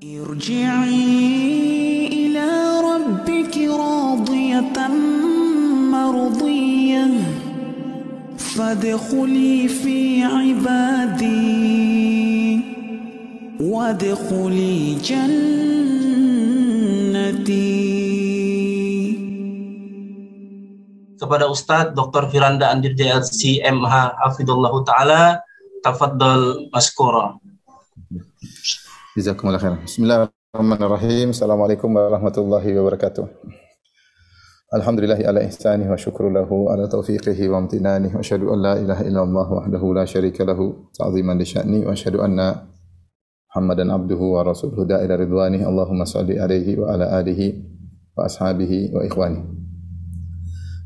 ارجعي إلى ربك راضية مرضية فادخلي في عبادي وادخلي جنتي kepada Ustadz Dr. Firanda Andir JLC MH Hafidullah Ta'ala Tafadol Maskura جزاكم الله خيرا. بسم الله الرحمن الرحيم. السلام عليكم ورحمة الله وبركاته. الحمد لله على إحسانه وشكر له على توفيقه وامتنانه. وأشهد أن لا إله إلا الله وحده لا شريك له تعظيما لشأنه. وأشهد أن محمدا عبده ورسوله. داعي إلى رضوانه. اللهم صل عليه وعلى آله وأصحابه وإخوانه.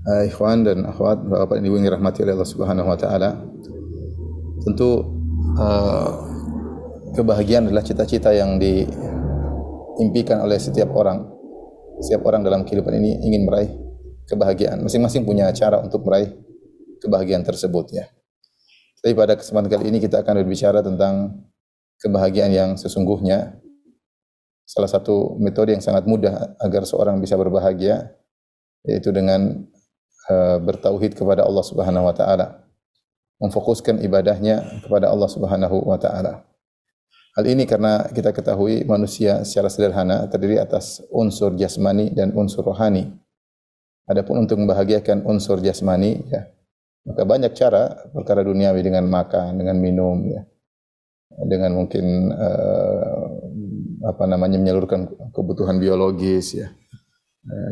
آه، Ikhwan dan akhwat, Bapak-Ibu yang dirahmati oleh Allah Subhanahu wa taala. Tentu uh, kebahagiaan adalah cita-cita yang diimpikan oleh setiap orang. Setiap orang dalam kehidupan ini ingin meraih kebahagiaan. Masing-masing punya cara untuk meraih kebahagiaan tersebut ya. Tapi pada kesempatan kali ini kita akan berbicara tentang kebahagiaan yang sesungguhnya. Salah satu metode yang sangat mudah agar seorang bisa berbahagia yaitu dengan uh, bertauhid kepada Allah Subhanahu wa taala. Memfokuskan ibadahnya kepada Allah Subhanahu wa taala. Hal ini karena kita ketahui manusia secara sederhana terdiri atas unsur jasmani dan unsur rohani. Adapun untuk membahagiakan unsur jasmani, ya, maka banyak cara perkara duniawi dengan makan, dengan minum, ya, dengan mungkin uh, apa namanya menyalurkan kebutuhan biologis, ya. Uh,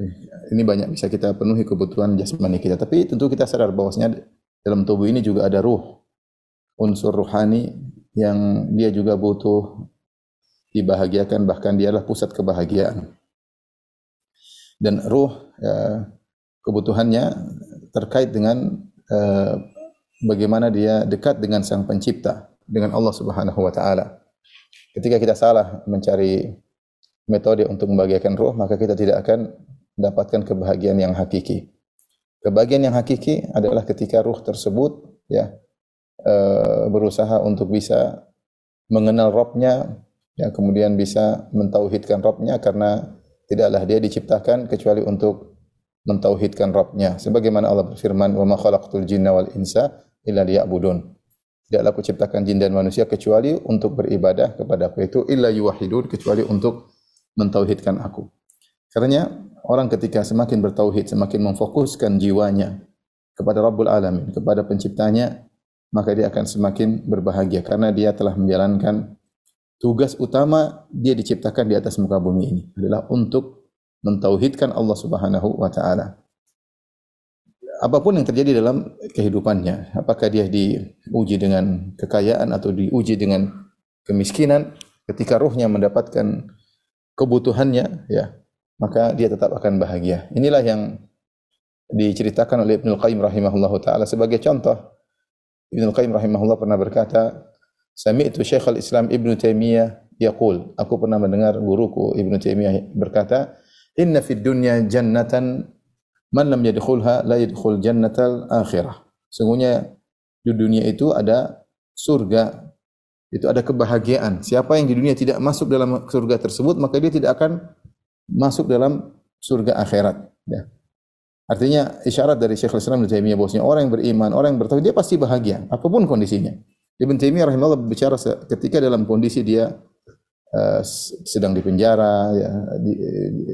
ini banyak bisa kita penuhi kebutuhan jasmani kita. Tapi tentu kita sadar bahwasanya dalam tubuh ini juga ada ruh, unsur rohani yang dia juga butuh dibahagiakan bahkan dia adalah pusat kebahagiaan. Dan ruh ya, kebutuhannya terkait dengan eh, bagaimana dia dekat dengan sang pencipta dengan Allah Subhanahu wa taala. Ketika kita salah mencari metode untuk membahagiakan ruh maka kita tidak akan mendapatkan kebahagiaan yang hakiki. Kebahagiaan yang hakiki adalah ketika ruh tersebut ya Eh, berusaha untuk bisa mengenal Robnya, ya kemudian bisa mentauhidkan Robnya karena tidaklah dia diciptakan kecuali untuk mentauhidkan Robnya. Sebagaimana Allah berfirman, "Wa ma khalaqtul jinna wal insa illa liya'budun." Tidaklah aku ciptakan jin dan manusia kecuali untuk beribadah kepada aku itu illa yuwahidun kecuali untuk mentauhidkan aku. Karena orang ketika semakin bertauhid, semakin memfokuskan jiwanya kepada Rabbul Alamin, kepada penciptanya, maka dia akan semakin berbahagia karena dia telah menjalankan tugas utama dia diciptakan di atas muka bumi ini adalah untuk mentauhidkan Allah Subhanahu wa taala. Apa pun yang terjadi dalam kehidupannya, apakah dia diuji dengan kekayaan atau diuji dengan kemiskinan, ketika ruhnya mendapatkan kebutuhannya, ya, maka dia tetap akan bahagia. Inilah yang diceritakan oleh Ibnu Qayyim rahimahullahu taala sebagai contoh Ibnu Qayyim rahimahullah pernah berkata, Sami'tu Syekh al-Islam Ibnu Taimiyah yaqul, aku pernah mendengar guruku Ibnu Taimiyah berkata, "Inna fid dunya jannatan man lam yadkhulha la yadkhul jannatal akhirah." Sungguhnya di dunia itu ada surga, itu ada kebahagiaan. Siapa yang di dunia tidak masuk dalam surga tersebut, maka dia tidak akan masuk dalam surga akhirat. Ya. Artinya isyarat dari Syekhul Islam Ibnu Taimiyah bahwasanya orang yang beriman, orang yang bertauhid dia pasti bahagia apa pun kondisinya. Ibnu Taimiyah rahimahullah bicara ketika dalam kondisi dia uh, sedang di penjara ya di,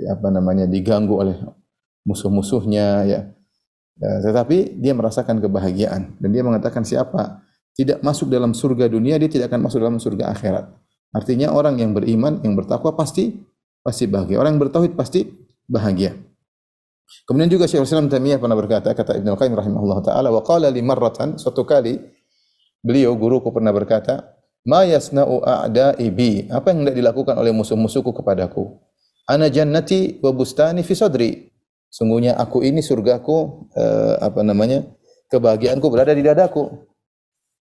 apa namanya diganggu oleh musuh-musuhnya ya. Uh, tetapi dia merasakan kebahagiaan dan dia mengatakan siapa tidak masuk dalam surga dunia dia tidak akan masuk dalam surga akhirat. Artinya orang yang beriman, yang bertakwa pasti pasti bahagia. Orang yang bertauhid pasti bahagia. Kemudian juga Syekh Islam Taimiyah pernah berkata, kata Ibnu Qayyim rahimahullah taala, wa qala li marratan, suatu kali beliau guruku pernah berkata, "Ma yasna'u a'da'i bi?" Apa yang hendak dilakukan oleh musuh-musuhku kepadaku? Ana jannati wa bustani fi sadri. Sungguhnya aku ini surgaku eh, apa namanya? kebahagiaanku berada di dadaku.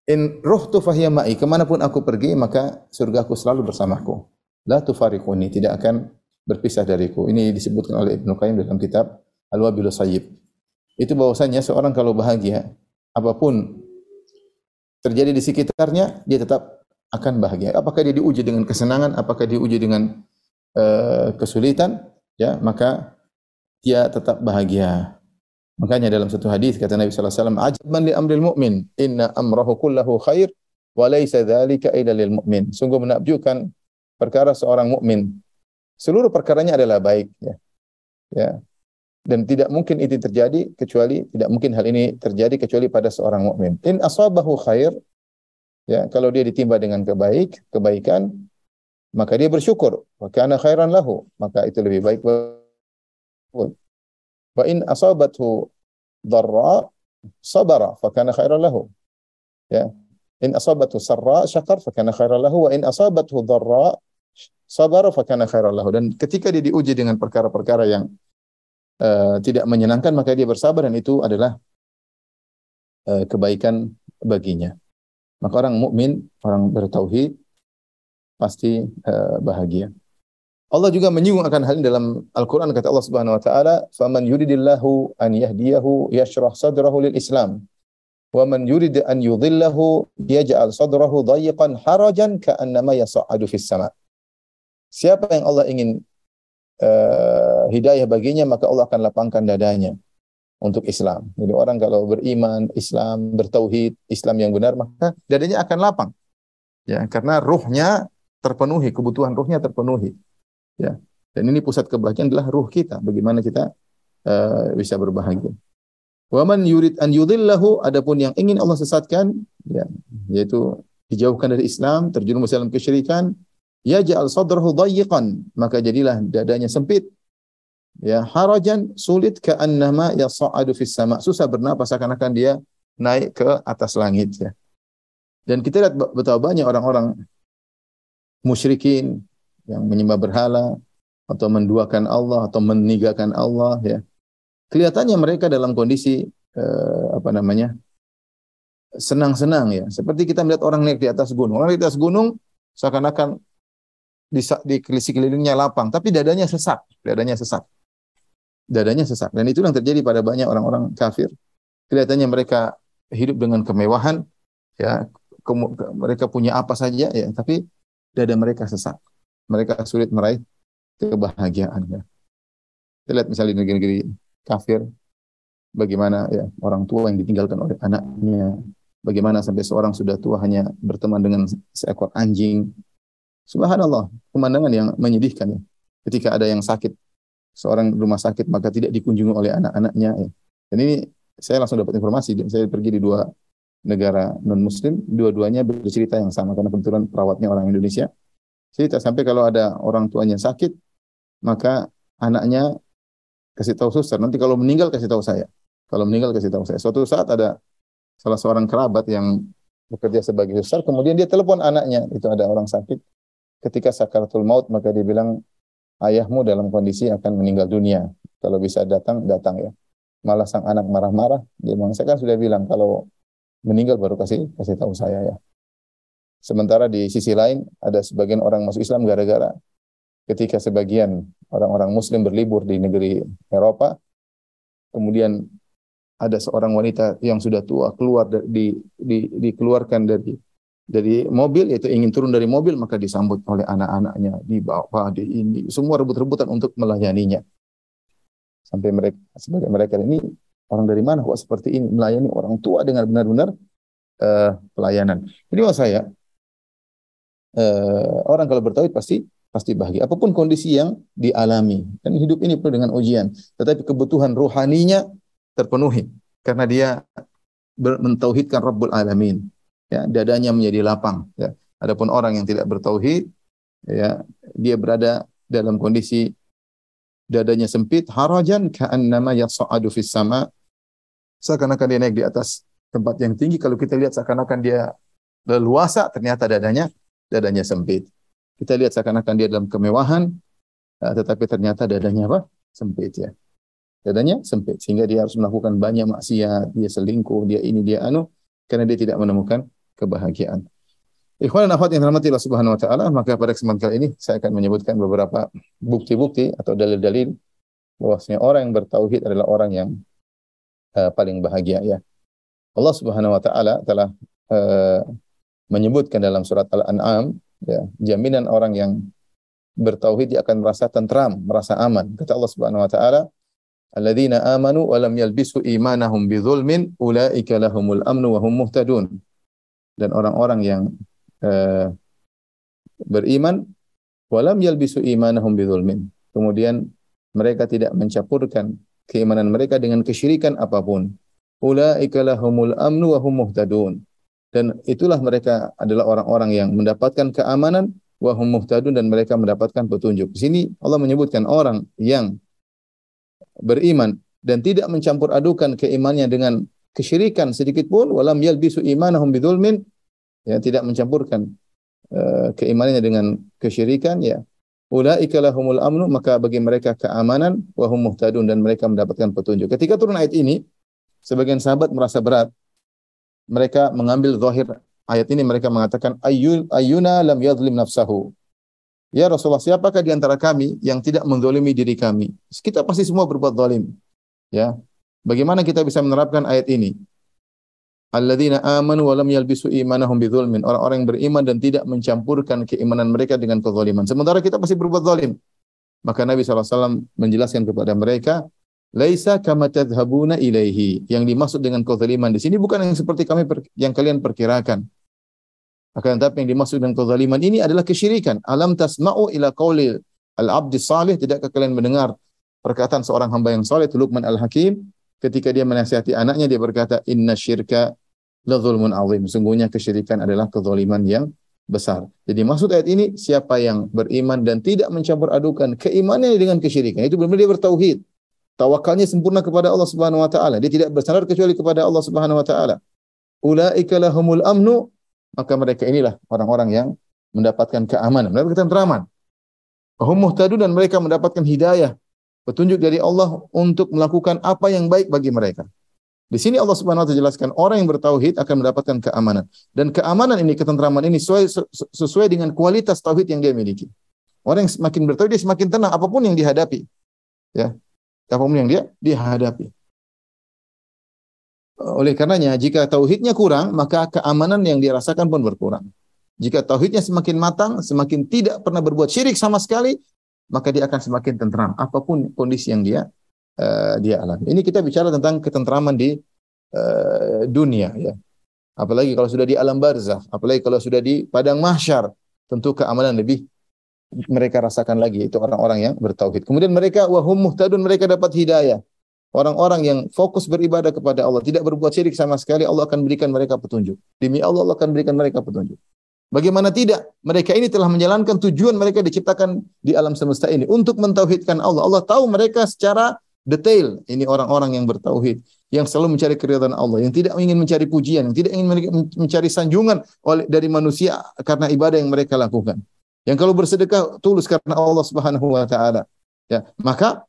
In ruhtu fahiya ma'i, ke mana pun aku pergi maka surgaku selalu bersamaku. La tufariquni, tidak akan berpisah dariku. Ini disebutkan oleh Ibnu Qayyim dalam kitab Al-Wabilu Sayyib. Itu bahwasanya seorang kalau bahagia, apa pun terjadi di sekitarnya, dia tetap akan bahagia. Apakah dia diuji dengan kesenangan, apakah diuji dengan uh, kesulitan, ya, maka dia tetap bahagia. Makanya dalam satu hadis kata Nabi sallallahu alaihi wasallam, "Ajaban li amril mu'min, inna amrahu kullahu khair wa laysa dzalika illa lil mu'min." Sungguh menakjubkan perkara seorang mukmin. Seluruh perkaranya adalah baik, ya. Ya. Dan tidak mungkin itu terjadi kecuali tidak mungkin hal ini terjadi kecuali pada seorang mukmin. In asabahu khair, ya, kalau dia ditimba dengan kebaik, kebaikan, maka dia bersyukur. Wa kana khairan lahu, maka itu lebih baik Wa in asabathu dharra sabara fa kana khairan lahu. Ya. In asabathu sarra syakar fa kana khairan lahu wa in asabathu dharra sabara fa kana khairan lahu. Dan ketika dia diuji dengan perkara-perkara yang uh, tidak menyenangkan maka dia bersabar dan itu adalah uh, kebaikan baginya. Maka orang mukmin, orang bertauhid pasti uh, bahagia. Allah juga menyinggung akan hal ini dalam Al-Quran kata Allah Subhanahu Wa Taala, "Faman yuridillahu an yahdiyahu yashrah sadrahu lil Islam, wa man yurid an yudhillahu yaj'al sadrahu dayiqan harajan ka'annama yas'adu fis sama." Siapa yang Allah ingin uh, hidayah baginya, maka Allah akan lapangkan dadanya untuk Islam. Jadi orang kalau beriman, Islam, bertauhid, Islam yang benar, maka dadanya akan lapang. Ya, karena ruhnya terpenuhi, kebutuhan ruhnya terpenuhi. Ya. Dan ini pusat kebahagiaan adalah ruh kita. Bagaimana kita uh, bisa berbahagia. Wa man yurid an yudhillahu adapun yang ingin Allah sesatkan ya yaitu dijauhkan dari Islam, terjerumus dalam kesyirikan, ya ja'al sadrahu dayyiqan, maka jadilah dadanya sempit. Ya, harajan sulit ke annama yas'adu fis sama. Susah bernapas seakan-akan dia naik ke atas langit ya. Dan kita lihat betapa banyak orang-orang musyrikin yang menyembah berhala atau menduakan Allah atau meninggalkan Allah ya. Kelihatannya mereka dalam kondisi eh, apa namanya? senang-senang ya. Seperti kita melihat orang naik di atas gunung. Orang di atas gunung seakan-akan di, di sekelilingnya lapang, tapi dadanya sesak, dadanya sesak. Dadanya sesak. Dan itu yang terjadi pada banyak orang-orang kafir. Kelihatannya mereka hidup dengan kemewahan, ya, mereka punya apa saja, ya, tapi dada mereka sesak mereka sulit meraih kebahagiaan. Ya. Kita lihat misalnya di negeri-negeri kafir, bagaimana ya orang tua yang ditinggalkan oleh anaknya, bagaimana sampai seorang sudah tua hanya berteman dengan seekor anjing. Subhanallah, pemandangan yang menyedihkan ya. Ketika ada yang sakit, seorang rumah sakit maka tidak dikunjungi oleh anak-anaknya. Ya. Dan ini saya langsung dapat informasi, saya pergi di dua negara non muslim, dua-duanya bercerita yang sama karena kebetulan perawatnya orang Indonesia Cerita sampai kalau ada orang tuanya sakit, maka anaknya kasih tahu suster. Nanti kalau meninggal kasih tahu saya. Kalau meninggal kasih tahu saya. Suatu saat ada salah seorang kerabat yang bekerja sebagai suster, kemudian dia telepon anaknya, itu ada orang sakit. Ketika sakaratul maut, maka dia bilang, ayahmu dalam kondisi akan meninggal dunia. Kalau bisa datang, datang ya. Malah sang anak marah-marah, dia bilang, saya kan sudah bilang, kalau meninggal baru kasih kasih tahu saya ya. Sementara di sisi lain ada sebagian orang masuk Islam gara-gara ketika sebagian orang-orang muslim berlibur di negeri Eropa kemudian ada seorang wanita yang sudah tua keluar di, di dikeluarkan dari dari mobil yaitu ingin turun dari mobil maka disambut oleh anak-anaknya di bawah di ini semua rebut-rebutan untuk melayaninya sampai mereka sebagai mereka ini orang dari mana kok seperti ini melayani orang tua dengan benar-benar uh, pelayanan. Jadi maksud saya uh, orang kalau bertauhid pasti pasti bahagia. Apa pun kondisi yang dialami. Dan hidup ini penuh dengan ujian. Tetapi kebutuhan rohaninya terpenuhi. Karena dia mentauhidkan Rabbul Alamin. Ya, dadanya menjadi lapang. Ya. Adapun orang yang tidak bertauhid, ya, dia berada dalam kondisi dadanya sempit, harajan ka'annama yas'adu fis sama. Seakan-akan dia naik di atas tempat yang tinggi. Kalau kita lihat seakan-akan dia leluasa, ternyata dadanya dadanya sempit. Kita lihat seakan-akan dia dalam kemewahan, uh, tetapi ternyata dadanya apa? Sempit ya. Dadanya sempit sehingga dia harus melakukan banyak maksiat, dia selingkuh, dia ini, dia anu karena dia tidak menemukan kebahagiaan. Ikhwan dan akhwat yang dirahmati Allah Subhanahu wa taala, maka pada kesempatan kali ini saya akan menyebutkan beberapa bukti-bukti atau dalil-dalil bahwasanya orang yang bertauhid adalah orang yang uh, paling bahagia ya. Allah Subhanahu wa taala telah uh, menyebutkan dalam surat Al-An'am ya, jaminan orang yang bertauhid dia akan merasa tentram, merasa aman. Kata Allah Subhanahu wa taala, "Alladzina amanu wa lam yalbisu imanahum bidzulmin ulaika lahumul amnu wa hum muhtadun." Dan orang-orang yang uh, beriman wa lam yalbisu imanahum bidzulmin. Kemudian mereka tidak mencampurkan keimanan mereka dengan kesyirikan apa pun. Ulaika lahumul amnu wa hum muhtadun. Dan itulah mereka adalah orang-orang yang mendapatkan keamanan wa hum muhtadun dan mereka mendapatkan petunjuk. Di sini Allah menyebutkan orang yang beriman dan tidak mencampur adukan keimanannya dengan kesyirikan sedikit pun walam yalbisu imanahum bidzulmin ya tidak mencampurkan uh, keimanannya dengan kesyirikan ya ulaika lahumul amnu maka bagi mereka keamanan wa hum muhtadun dan mereka mendapatkan petunjuk. Ketika turun ayat ini sebagian sahabat merasa berat mereka mengambil zahir ayat ini mereka mengatakan ayyun ayyuna lam yadhlim nafsahu Ya Rasulullah, siapakah di antara kami yang tidak menzalimi diri kami? Kita pasti semua berbuat zalim. Ya. Bagaimana kita bisa menerapkan ayat ini? Alladzina amanu wa lam yalbisu imanahum bidzulmin. Orang-orang yang beriman dan tidak mencampurkan keimanan mereka dengan kezaliman. Sementara kita pasti berbuat zalim. Maka Nabi SAW menjelaskan kepada mereka, Laisa kama tadhhabuna ilaihi. Yang dimaksud dengan kezaliman di sini bukan yang seperti kami yang kalian perkirakan. Akan tetapi yang dimaksud dengan kezaliman ini adalah kesyirikan. Alam tasma'u ila qauli al-abdi salih, tidakkah kalian mendengar perkataan seorang hamba yang saleh Luqman al-Hakim ketika dia menasihati anaknya dia berkata inna syirka la zulmun azim. Sungguhnya kesyirikan adalah kezaliman yang besar. Jadi maksud ayat ini siapa yang beriman dan tidak mencampur adukan keimanannya dengan kesyirikan itu benar-benar dia bertauhid. Tawakalnya sempurna kepada Allah Subhanahu wa taala. Dia tidak bersandar kecuali kepada Allah Subhanahu wa taala. Ulaika lahumul amnu maka mereka inilah orang-orang yang mendapatkan keamanan, mendapatkan tenteraman. Hum muhtadun dan mereka mendapatkan hidayah, petunjuk dari Allah untuk melakukan apa yang baik bagi mereka. Di sini Allah Subhanahu wa taala jelaskan orang yang bertauhid akan mendapatkan keamanan dan keamanan ini ketentraman ini sesuai sesuai dengan kualitas tauhid yang dia miliki. Orang yang semakin bertauhid dia semakin tenang apa pun yang dihadapi. Ya. Apa pun yang dia dihadapi. Oleh karenanya, jika tauhidnya kurang, maka keamanan yang dirasakan pun berkurang. Jika tauhidnya semakin matang, semakin tidak pernah berbuat syirik sama sekali, maka dia akan semakin tentram apa pun kondisi yang dia uh, dia alami. Ini kita bicara tentang ketentraman di uh, dunia ya. Apalagi kalau sudah di alam barzah, apalagi kalau sudah di padang mahsyar, tentu keamanan lebih mereka rasakan lagi itu orang-orang yang bertauhid. Kemudian mereka wahum muhtadun mereka dapat hidayah. Orang-orang yang fokus beribadah kepada Allah, tidak berbuat syirik sama sekali, Allah akan berikan mereka petunjuk. Demi Allah, Allah akan berikan mereka petunjuk. Bagaimana tidak? Mereka ini telah menjalankan tujuan mereka diciptakan di alam semesta ini untuk mentauhidkan Allah. Allah tahu mereka secara detail. Ini orang-orang yang bertauhid, yang selalu mencari keridhaan Allah, yang tidak ingin mencari pujian, yang tidak ingin mencari sanjungan oleh dari manusia karena ibadah yang mereka lakukan. Yang kalau bersedekah tulus karena Allah Subhanahu wa taala. Ya, maka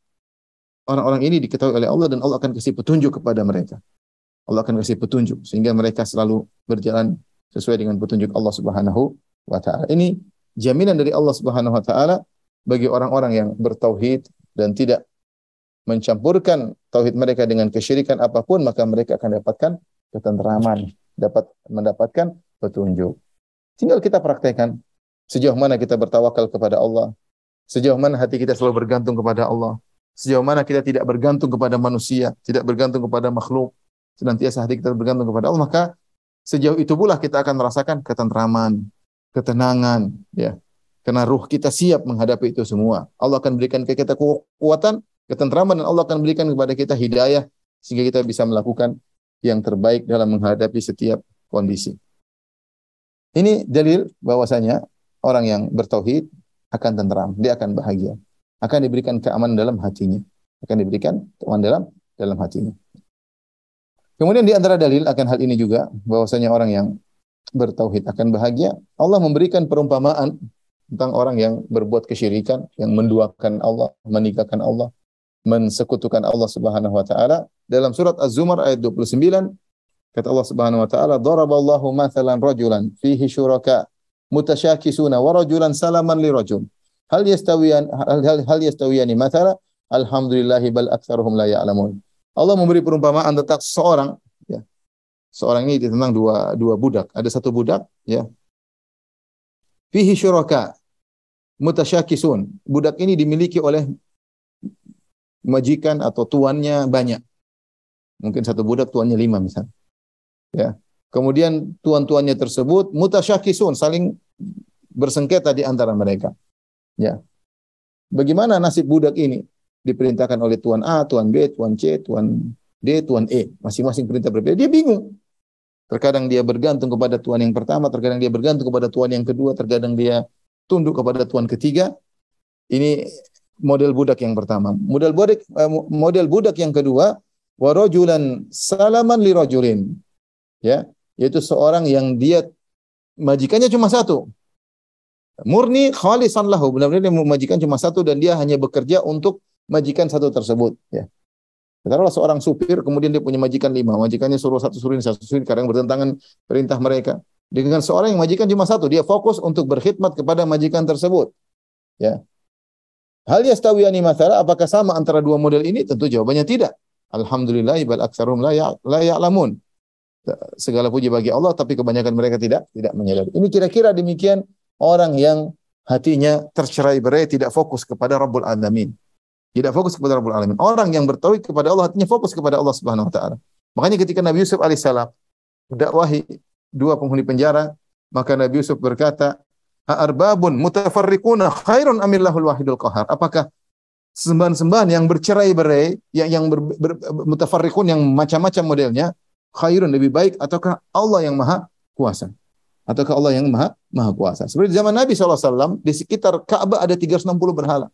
orang-orang ini diketahui oleh Allah dan Allah akan kasih petunjuk kepada mereka. Allah akan kasih petunjuk sehingga mereka selalu berjalan sesuai dengan petunjuk Allah Subhanahu wa taala. Ini jaminan dari Allah Subhanahu wa taala bagi orang-orang yang bertauhid dan tidak mencampurkan tauhid mereka dengan kesyirikan apa pun maka mereka akan dapatkan ketenteraman, dapat mendapatkan petunjuk. Tinggal kita praktekkan sejauh mana kita bertawakal kepada Allah, sejauh mana hati kita selalu bergantung kepada Allah, Sejauh mana kita tidak bergantung kepada manusia, tidak bergantung kepada makhluk, senantiasa hati kita bergantung kepada Allah, maka sejauh itu pula kita akan merasakan ketentraman, ketenangan, ya. Karena ruh kita siap menghadapi itu semua. Allah akan berikan ke kita kekuatan, ketentraman, dan Allah akan berikan kepada kita hidayah, sehingga kita bisa melakukan yang terbaik dalam menghadapi setiap kondisi. Ini dalil bahwasanya orang yang bertauhid akan tenteram, dia akan bahagia akan diberikan keamanan dalam hatinya. Akan diberikan keamanan dalam dalam hatinya. Kemudian di antara dalil akan hal ini juga bahwasanya orang yang bertauhid akan bahagia. Allah memberikan perumpamaan tentang orang yang berbuat kesyirikan, yang menduakan Allah, menikahkan Allah, mensekutukan Allah Subhanahu wa taala. Dalam surat Az-Zumar ayat 29 kata Allah Subhanahu wa taala, "Daraballahu mathalan rajulan fihi syuraka mutasyakisuna wa rajulan salaman li rajul." Hal yastawiyan hal hal, hal yastawiyani mathala alhamdulillah bal aktsaruhum la ya'lamun. Allah memberi perumpamaan tentang seorang ya, seorang ini tentang dua dua budak. Ada satu budak ya. Fihi syuraka mutasyakisun. Budak ini dimiliki oleh majikan atau tuannya banyak. Mungkin satu budak tuannya lima misalnya. Ya. Kemudian tuan-tuannya tersebut mutasyakisun, saling bersengketa di antara mereka. Ya. Bagaimana nasib budak ini? Diperintahkan oleh tuan A, tuan B, tuan C, tuan D, tuan E. Masing-masing perintah berbeda. Dia bingung. Terkadang dia bergantung kepada tuan yang pertama, terkadang dia bergantung kepada tuan yang kedua, terkadang dia tunduk kepada tuan ketiga. Ini model budak yang pertama. Model budak eh, model budak yang kedua, warajulan salaman li rajulin. Ya, yaitu seorang yang dia majikannya cuma satu. Murni khalisan lahu, benar-benar dia majikan cuma satu dan dia hanya bekerja untuk majikan satu tersebut, ya. Katakanlah seorang supir, kemudian dia punya majikan lima, majikannya suruh satu suruh ini, satu suruh ini, kadang bertentangan perintah mereka. Dengan seorang yang majikan cuma satu, dia fokus untuk berkhidmat kepada majikan tersebut. Ya. Hal yastawiyani masalah, apakah sama antara dua model ini? Tentu jawabannya tidak. Alhamdulillah, bal aksarum la ya'lamun. Segala puji bagi Allah, tapi kebanyakan mereka tidak tidak menyadari. Ini kira-kira demikian orang yang hatinya tercerai berai, tidak fokus kepada Rabbul Alamin. Tidak fokus kepada Rabbul Alamin. Orang yang bertauhid kepada Allah hatinya fokus kepada Allah Subhanahu wa taala. Makanya ketika Nabi Yusuf alaihissalam dakwahi dua penghuni penjara, maka Nabi Yusuf berkata, "Arbabun mutafarriquna khairun amillahul wahidul qahar." Apakah sembahan-sembahan yang bercerai-berai, yang yang ber, ber, mutafarriqun yang macam-macam modelnya, khairun lebih baik ataukah Allah yang maha kuasa? Ataukah Allah yang maha maha kuasa? Seperti zaman Nabi SAW, di sekitar Ka'bah ada 360 berhala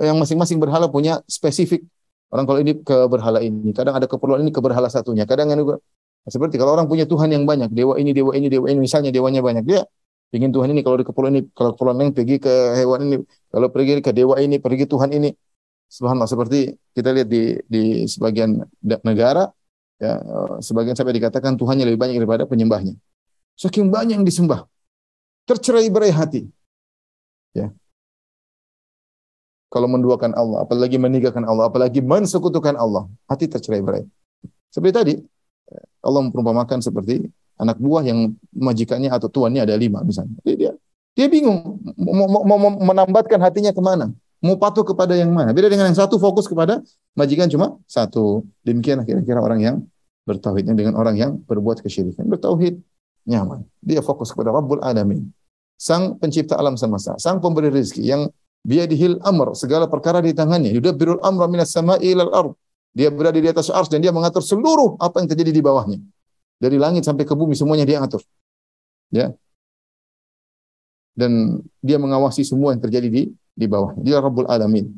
yang masing-masing berhala punya spesifik. Orang kalau ini ke berhala ini, kadang ada keperluan ini ke berhala satunya. Kadang juga seperti kalau orang punya Tuhan yang banyak, dewa ini, dewa ini, dewa ini, misalnya dewanya banyak, dia ingin Tuhan ini kalau di keperluan ini, kalau keperluan lain pergi ke hewan ini, kalau pergi ke dewa ini, pergi Tuhan ini. Subhanallah seperti kita lihat di di sebagian negara ya sebagian sampai dikatakan Tuhannya lebih banyak daripada penyembahnya. Saking banyak yang disembah. Tercerai berai hati. Ya kalau menduakan Allah, apalagi meninggalkan Allah, apalagi mensekutukan Allah, hati tercerai-berai. Seperti tadi, Allah memperumpamakan seperti anak buah yang majikannya atau tuannya ada lima misalnya. Jadi dia dia bingung mau, mau, mau menambatkan hatinya ke mana, mau patuh kepada yang mana. Beda dengan yang satu fokus kepada majikan cuma satu. Demikian kira-kira orang yang bertauhidnya dengan orang yang berbuat kesyirikan. Bertauhid nyaman. Dia fokus kepada Rabbul Alamin. Sang pencipta alam semesta, sang pemberi rezeki yang Biadihil amr, segala perkara di tangannya. Yudabbirul amra minas sama'i ilal ard. Dia berada di atas ars dan dia mengatur seluruh apa yang terjadi di bawahnya. Dari langit sampai ke bumi semuanya dia atur. Ya. Dan dia mengawasi semua yang terjadi di di bawah. Dia Rabbul Alamin.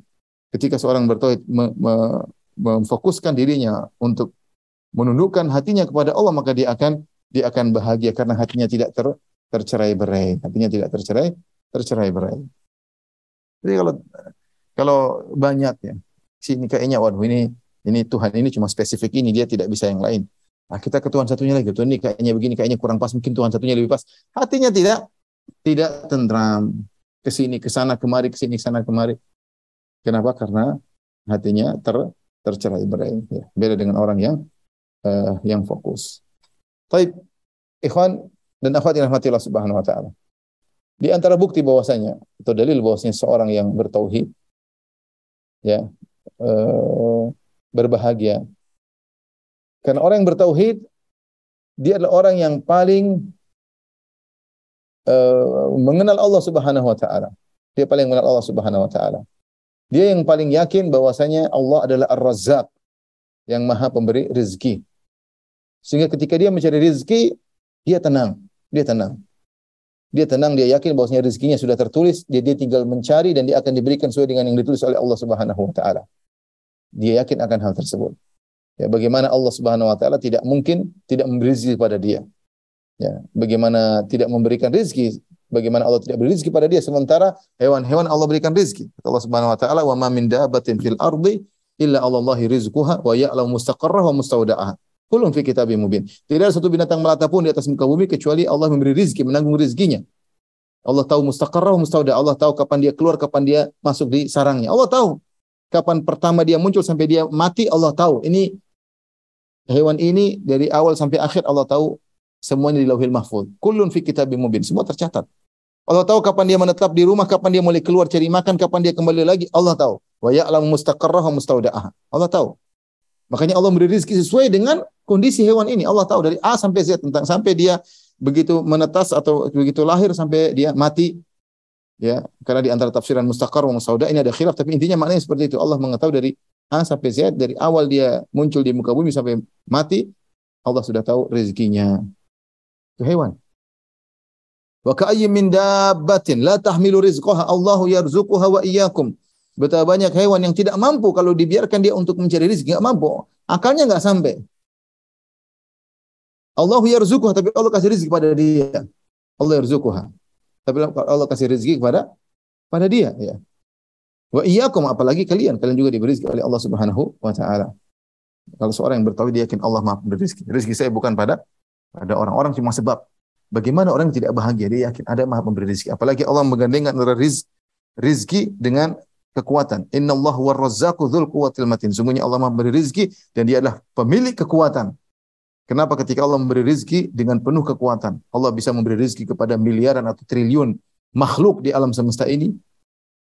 Ketika seorang bertauhid me, me, memfokuskan dirinya untuk menundukkan hatinya kepada Allah maka dia akan dia akan bahagia karena hatinya tidak ter, tercerai berai. Hatinya tidak tercerai tercerai berai. Jadi kalau kalau banyak ya, sini kayaknya waduh ini ini Tuhan ini cuma spesifik ini dia tidak bisa yang lain. Nah, kita ke Tuhan satunya lagi. Tuhan ini kayaknya begini, kayaknya kurang pas, mungkin Tuhan satunya lebih pas. Hatinya tidak tidak tentram. Ke sini, ke sana, kemari, ke sini, ke sana, kemari. Kenapa? Karena hatinya ter tercerai berai. Ya. Beda dengan orang yang uh, yang fokus. Baik, ikhwan dan akhwat yang Allah Subhanahu wa taala. Di antara bukti bahwasanya atau dalil bahwasanya seorang yang bertauhid ya eh, berbahagia. Karena orang yang bertauhid dia adalah orang yang paling eh, mengenal Allah Subhanahu wa taala. Dia paling mengenal Allah Subhanahu wa taala. Dia yang paling yakin bahwasanya Allah adalah Ar-Razzaq yang Maha pemberi rezeki. Sehingga ketika dia mencari rezeki, dia tenang, dia tenang. Dia tenang, dia yakin bahwasanya rezekinya sudah tertulis, dia dia tinggal mencari dan dia akan diberikan sesuai dengan yang ditulis oleh Allah Subhanahu wa taala. Dia yakin akan hal tersebut. Ya, bagaimana Allah Subhanahu wa taala tidak mungkin tidak memberi rezeki pada dia. Ya, bagaimana tidak memberikan rezeki, bagaimana Allah tidak beri rezeki pada dia sementara hewan-hewan Allah berikan rezeki. Allah Subhanahu wa taala, "Wa ma min dabbatin fil ardi illa Allahi rizquha wa ya'lamu mustaqarraha wa mustaudaha." Kulun fi kitabim mubin. Tidak ada satu binatang melata pun di atas muka bumi kecuali Allah memberi rizki, menanggung rizkinya. Allah tahu mustaqarrah mustauda. Allah tahu kapan dia keluar, kapan dia masuk di sarangnya. Allah tahu kapan pertama dia muncul sampai dia mati. Allah tahu. Ini hewan ini dari awal sampai akhir Allah tahu semuanya di Lauhil Mahfuz. Kullun fi kitabim mubin. Semua tercatat. Allah tahu kapan dia menetap di rumah, kapan dia mulai keluar cari makan, kapan dia kembali lagi. Allah tahu. Wa ya'lamu mustaqarraha mustaudaah. Allah tahu. Makanya Allah memberi rezeki sesuai dengan kondisi hewan ini. Allah tahu dari A sampai Z tentang sampai dia begitu menetas atau begitu lahir sampai dia mati. Ya, karena di antara tafsiran mustaqar wa mustauda ini ada khilaf tapi intinya maknanya seperti itu. Allah mengetahui dari A sampai Z dari awal dia muncul di muka bumi sampai mati Allah sudah tahu rezekinya. Itu hewan. Wa ka'ayyin min dabbatin la tahmilu rizqaha Allahu yarzuquha wa iyyakum. Betapa banyak hewan yang tidak mampu kalau dibiarkan dia untuk mencari rezeki, enggak mampu. Akalnya enggak sampai. Allahu yarzuquha tapi Allah kasih rezeki pada dia. Allah yarzuquha. Tapi Allah kasih rezeki kepada pada dia ya. Wa iyyakum apalagi kalian, kalian juga diberi rezeki oleh Allah Subhanahu wa taala. Kalau seorang yang bertauhid dia yakin Allah Maha memberi rezeki. Rezeki saya bukan pada pada orang-orang cuma sebab. Bagaimana orang yang tidak bahagia? Dia yakin ada Maha pemberi rezeki. Apalagi Allah menggandengkan antara riz, rizki dengan kekuatan. Inna Allah wa razzaqu dzul quwwatil matin. Sungguhnya Allah memberi rezeki dan dia adalah pemilik kekuatan. Kenapa ketika Allah memberi rezeki dengan penuh kekuatan? Allah bisa memberi rezeki kepada miliaran atau triliun makhluk di alam semesta ini.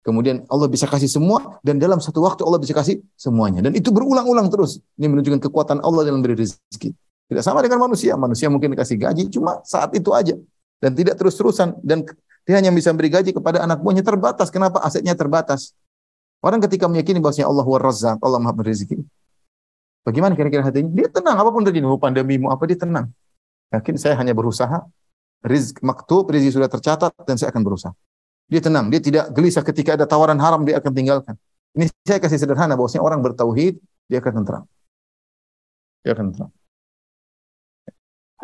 Kemudian Allah bisa kasih semua dan dalam satu waktu Allah bisa kasih semuanya. Dan itu berulang-ulang terus. Ini menunjukkan kekuatan Allah dalam memberi rezeki. Tidak sama dengan manusia. Manusia mungkin dikasih gaji cuma saat itu aja dan tidak terus-terusan dan dia hanya bisa beri gaji kepada anak buahnya terbatas. Kenapa? Asetnya terbatas. Orang ketika meyakini bahwasanya Allah wa razzaq, Allah Maha rezeki. Bagaimana kira-kira hatinya? Dia tenang apa pun terjadi, mau pandemi mau apa dia tenang. Yakin saya hanya berusaha, rizq maktub, rezeki sudah tercatat dan saya akan berusaha. Dia tenang, dia tidak gelisah ketika ada tawaran haram dia akan tinggalkan. Ini saya kasih sederhana bahwasanya orang bertauhid dia akan tenang. Dia akan tenang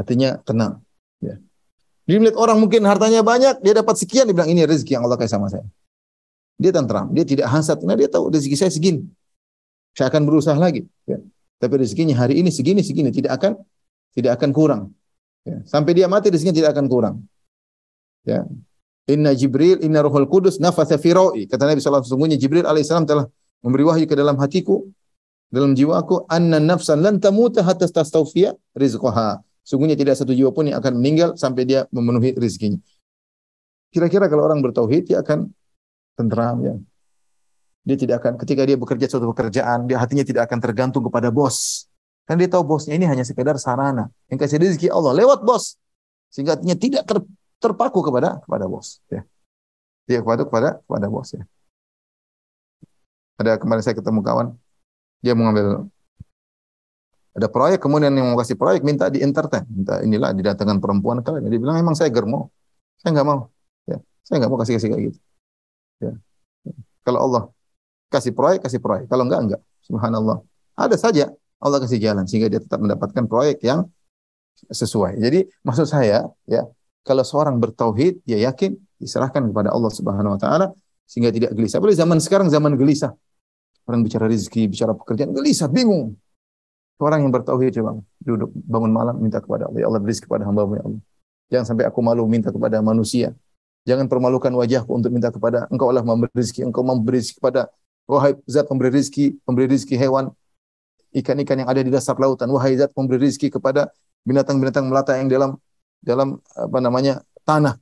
hatinya tenang. Ya. Dia melihat orang mungkin hartanya banyak, dia dapat sekian, dia bilang ini rezeki yang Allah kasih sama saya. Dia tentram, dia tidak hasad, karena dia tahu rezeki saya segini. Saya akan berusaha lagi. Ya. Tapi rezekinya hari ini segini, segini, tidak akan tidak akan kurang. Ya. Sampai dia mati rezekinya tidak akan kurang. Ya. Inna Jibril, Inna Ruhul Kudus, nafatha firai. Kata Nabi SAW, sesungguhnya Jibril alaihissalam telah memberi wahyu ke dalam hatiku, dalam jiwaku, anna nafsan lan tamuta hatta tastawfiya rizqaha. Sungguhnya tidak satu jiwa pun yang akan meninggal sampai dia memenuhi rezekinya. Kira-kira kalau orang bertauhid dia akan tenteram ya. Dia tidak akan ketika dia bekerja suatu pekerjaan, dia hatinya tidak akan tergantung kepada bos. Kan dia tahu bosnya ini hanya sekedar sarana. Yang kasih rezeki Allah lewat bos. Sehingga hatinya tidak ter, terpaku kepada kepada bos ya. Dia kepada kepada kepada bos ya. Ada kemarin saya ketemu kawan, dia mengambil ada proyek kemudian yang mau kasih proyek minta di entertain minta inilah didatangkan perempuan kalian dia bilang emang saya germo saya nggak mau ya saya nggak mau kasih kasih kayak gitu ya kalau Allah kasih proyek kasih proyek kalau enggak enggak subhanallah ada saja Allah kasih jalan sehingga dia tetap mendapatkan proyek yang sesuai jadi maksud saya ya kalau seorang bertauhid dia yakin diserahkan kepada Allah Subhanahu wa taala sehingga tidak gelisah. Boleh zaman sekarang zaman gelisah. Orang bicara rezeki, bicara pekerjaan gelisah, bingung. Orang yang bertauhid coba duduk bangun malam minta kepada Allah, ya Allah beri kepada hamba ya Allah. Jangan sampai aku malu minta kepada manusia. Jangan permalukan wajahku untuk minta kepada engkau Allah memberi rezeki, engkau memberi rezeki kepada wahai zat pemberi rezeki, pemberi rezeki hewan, ikan-ikan yang ada di dasar lautan, wahai zat pemberi rezeki kepada binatang-binatang melata yang dalam dalam apa namanya tanah.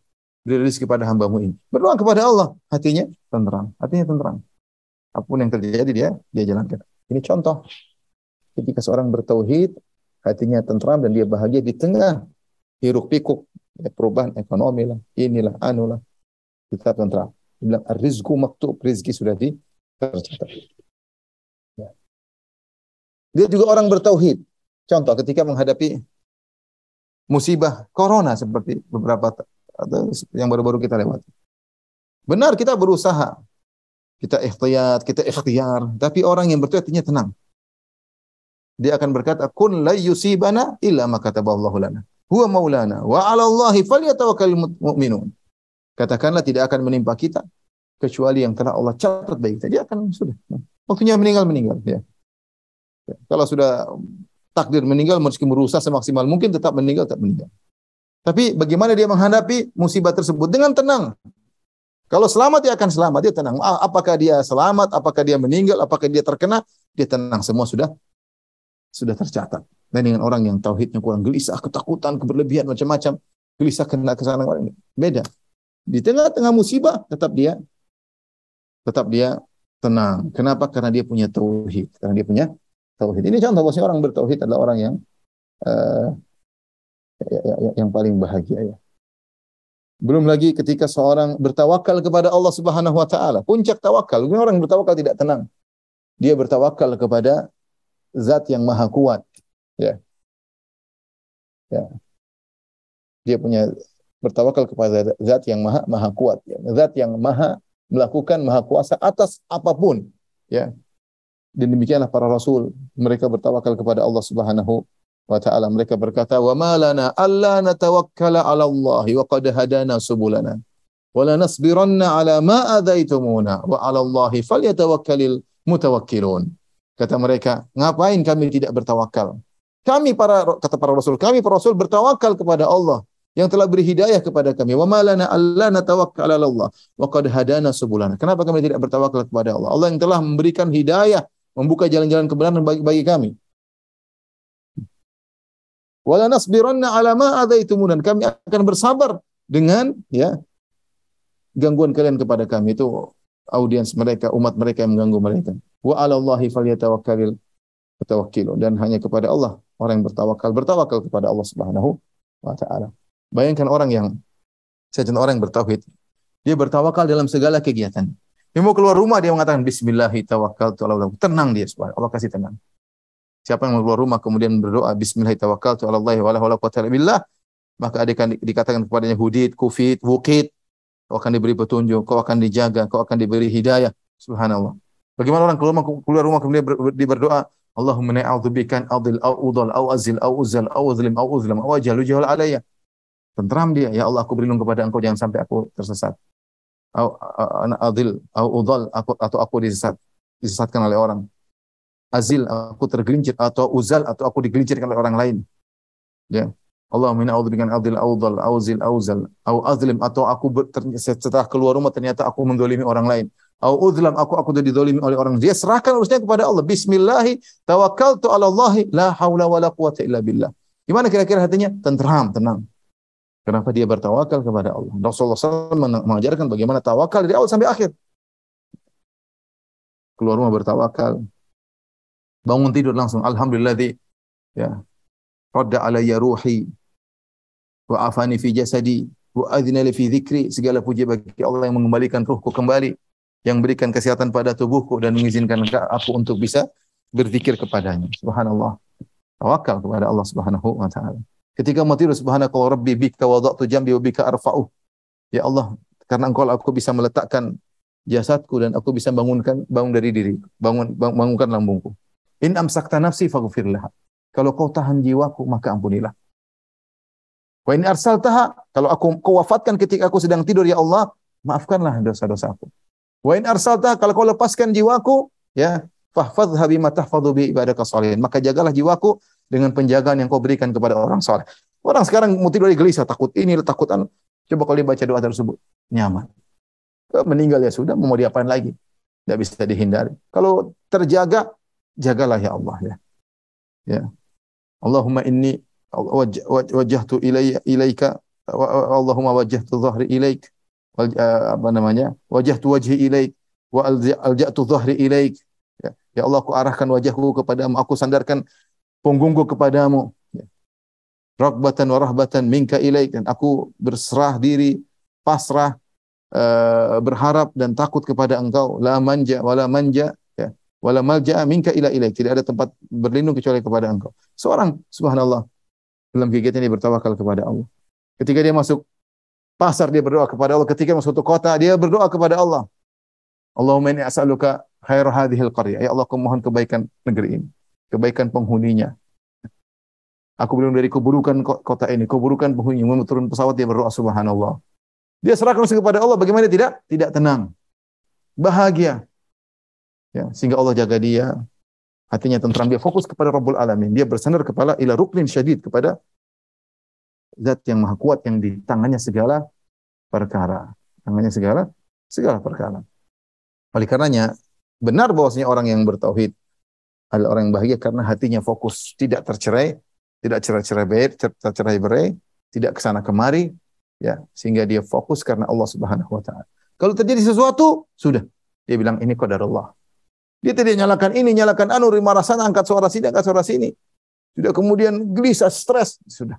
Beri rezeki kepada hambamu ini. Berdoa kepada Allah, hatinya tenteram, hatinya tenteram. Apa pun yang terjadi dia dia jalankan. Ini contoh ketika seorang bertauhid, hatinya tentram dan dia bahagia di tengah hiruk pikuk ya, perubahan ekonomi lah, inilah, anu lah, kita tentram. Dia bilang, rizku maktub, rizki sudah di tercatat. Ya. Dia juga orang bertauhid. Contoh, ketika menghadapi musibah corona seperti beberapa atau yang baru-baru kita lewati. Benar kita berusaha, kita ikhtiyat, kita ikhtiar, tapi orang yang bertauhid tenang dia akan berkata kun la yusibana illa ma kataballahu lana huwa maulana. Wa 'ala Allahi falyatawakkalul mu'minun. Katakanlah tidak akan menimpa kita kecuali yang telah Allah catat baik kita. Dia akan sudah. Waktunya meninggal meninggal. Ya. ya. kalau sudah takdir meninggal meski berusaha semaksimal mungkin tetap meninggal tetap meninggal. Tapi bagaimana dia menghadapi musibah tersebut? Dengan tenang. Kalau selamat dia akan selamat, dia tenang. Apakah dia selamat, apakah dia meninggal, apakah dia terkena, dia tenang. Semua sudah sudah tercatat. Dan dengan orang yang tauhidnya kurang gelisah, ketakutan, keberlebihan macam-macam, gelisah kena ke sana beda. Di tengah-tengah musibah tetap dia tetap dia tenang. Kenapa? Karena dia punya tauhid. Karena dia punya tauhid. Ini contoh bahwasanya orang bertauhid adalah orang yang uh, ya, ya, ya, yang paling bahagia ya. Belum lagi ketika seorang bertawakal kepada Allah Subhanahu wa taala. Puncak tawakal. Orang bertawakal tidak tenang. Dia bertawakal kepada zat yang maha kuat. Ya. Ya. Dia punya bertawakal kepada zat yang maha maha kuat, ya. zat yang maha melakukan maha kuasa atas apa pun, ya. Dan demikianlah para rasul, mereka bertawakal kepada Allah Subhanahu wa taala. Mereka berkata, "Wa ma lana alla natawakkala 'ala Allah wa qad hadana subulana." Wa la nasbiranna 'ala ma adaitumuna wa 'ala Allah falyatawakkalul mutawakkilun. Kata mereka, ngapain kami tidak bertawakal? Kami para kata para rasul, kami para rasul bertawakal kepada Allah yang telah beri hidayah kepada kami. Wa malana alla natawakkal 'ala Allah wa qad hadana subulana. Kenapa kami tidak bertawakal kepada Allah? Allah yang telah memberikan hidayah, membuka jalan-jalan kebenaran bagi, bagi kami. Wala nasbiranna 'ala ma adzaitumuna. Kami akan bersabar dengan ya gangguan kalian kepada kami itu audiens mereka, umat mereka yang mengganggu mereka. Wa 'ala Allahi falyatawakkalul mutawakkilun dan hanya kepada Allah orang yang bertawakal bertawakal kepada Allah Subhanahu wa taala. Bayangkan orang yang saya contoh orang yang bertauhid, dia bertawakal dalam segala kegiatan. Dia mau keluar rumah dia mengatakan ala Allah. Tenang dia subhanahu Allah kasih tenang. Siapa yang mau keluar rumah kemudian berdoa bismillahi tawakkaltu ala Allah wa la maka akan dikatakan kepadanya hudid, kufit, wukit, kau akan diberi petunjuk, kau akan dijaga, kau akan diberi hidayah. Subhanallah. Bagaimana orang keluar rumah, keluar rumah kemudian ber, berdoa, Allahumma na'udzubikan adil au udal au azil au uzal au uzlim au uzlam au ajalu jahal alayya. Tentram dia, ya Allah aku berlindung kepada engkau jangan sampai aku tersesat. Au adil au udal aku atau aku disesat, disesatkan oleh orang. Azil aku tergelincir atau uzal atau aku digelincirkan oleh orang lain. Ya. Allah min a'udzubikan adil au udal au zil au zal au azlim atau aku setelah keluar rumah ternyata aku mendolimi orang lain au udlam aku aku sudah didolimi oleh orang. Dia serahkan urusnya kepada Allah. Bismillahi tawakkaltu ala Allah la haula wala quwata illa billah. Gimana kira-kira hatinya? Tenteram tenang. Kenapa dia bertawakal kepada Allah? Rasulullah SAW mengajarkan bagaimana tawakal dari awal sampai akhir. Keluar rumah bertawakal. Bangun tidur langsung. Alhamdulillah di ya radda alayya ruhi wa afani fi jasadi wa adina li fi dzikri segala puji bagi Allah yang mengembalikan ruhku kembali yang berikan kesehatan pada tubuhku dan mengizinkan aku untuk bisa berzikir kepadanya. Subhanallah. Tawakal kepada Allah Subhanahu wa taala. Ketika mau tidur subhanaka rabbi bika wada'tu jambi wa bika arfa'u. Ya Allah, karena engkau aku bisa meletakkan jasadku dan aku bisa bangunkan bangun dari diri, bangun bangunkan lambungku. In amsakta nafsi faghfirlah. Kalau kau tahan jiwaku maka ampunilah. Wa in arsaltaha, kalau aku kau wafatkan ketika aku sedang tidur ya Allah, maafkanlah dosa-dosaku. Wa in arsalta kalau kau lepaskan jiwaku, ya, fahfadhha bima tahfadhu bi ibadaka salihin. Maka jagalah jiwaku dengan penjagaan yang kau berikan kepada orang saleh. Orang sekarang mau tidur gelisah, takut ini, takut anu. Coba kalau baca doa tersebut, nyaman. Meninggal ya sudah, mau diapain lagi? Tidak bisa dihindari. Kalau terjaga, jagalah ya Allah ya. Ya. Allahumma inni wajjahtu ilayya ilaika Allahumma wajjahtu dhahri ilaika apa namanya? Wajah tu wajhi ilaik wa alja'tu dhahri ilaik. Ya. ya Allah aku arahkan wajahku kepadamu. Aku sandarkan punggungku kepadamu. Ya. Rakbatan wa rahbatan minka ilaik. Dan aku berserah diri pasrah uh, berharap dan takut kepada engkau. La manja wala manja ya. Wala malja minka ila ilaik. Tidak ada tempat berlindung kecuali kepada engkau. Seorang subhanallah dalam kegiatan ini bertawakal kepada Allah. Ketika dia masuk pasar dia berdoa kepada Allah. Ketika masuk suatu kota dia berdoa kepada Allah. Allahumma inni as'aluka khair hadhil qaryah ya Allah aku mohon kebaikan negeri ini. Kebaikan penghuninya. Aku berlindung dari keburukan kota ini keburukan penghuninya. Turun pesawat dia berdoa subhanallah. Dia serahkan kepada Allah. Bagaimana tidak tidak tenang. Bahagia. Ya sehingga Allah jaga dia. Hatinya tentram dia fokus kepada Rabbul Alamin. Dia bersandar kepala ila ruknin syadid kepada zat yang maha kuat yang di tangannya segala perkara. Tangannya segala segala perkara. Oleh karenanya benar bahwasanya orang yang bertauhid adalah orang yang bahagia karena hatinya fokus, tidak tercerai, tidak cerai-cerai berai, tercerai berai, tidak ke sana kemari, ya, sehingga dia fokus karena Allah Subhanahu wa taala. Kalau terjadi sesuatu, sudah. Dia bilang ini Allah. Dia tidak nyalakan ini, nyalakan anu, marah sana, angkat suara sini, angkat suara sini. Sudah kemudian gelisah, stres, sudah.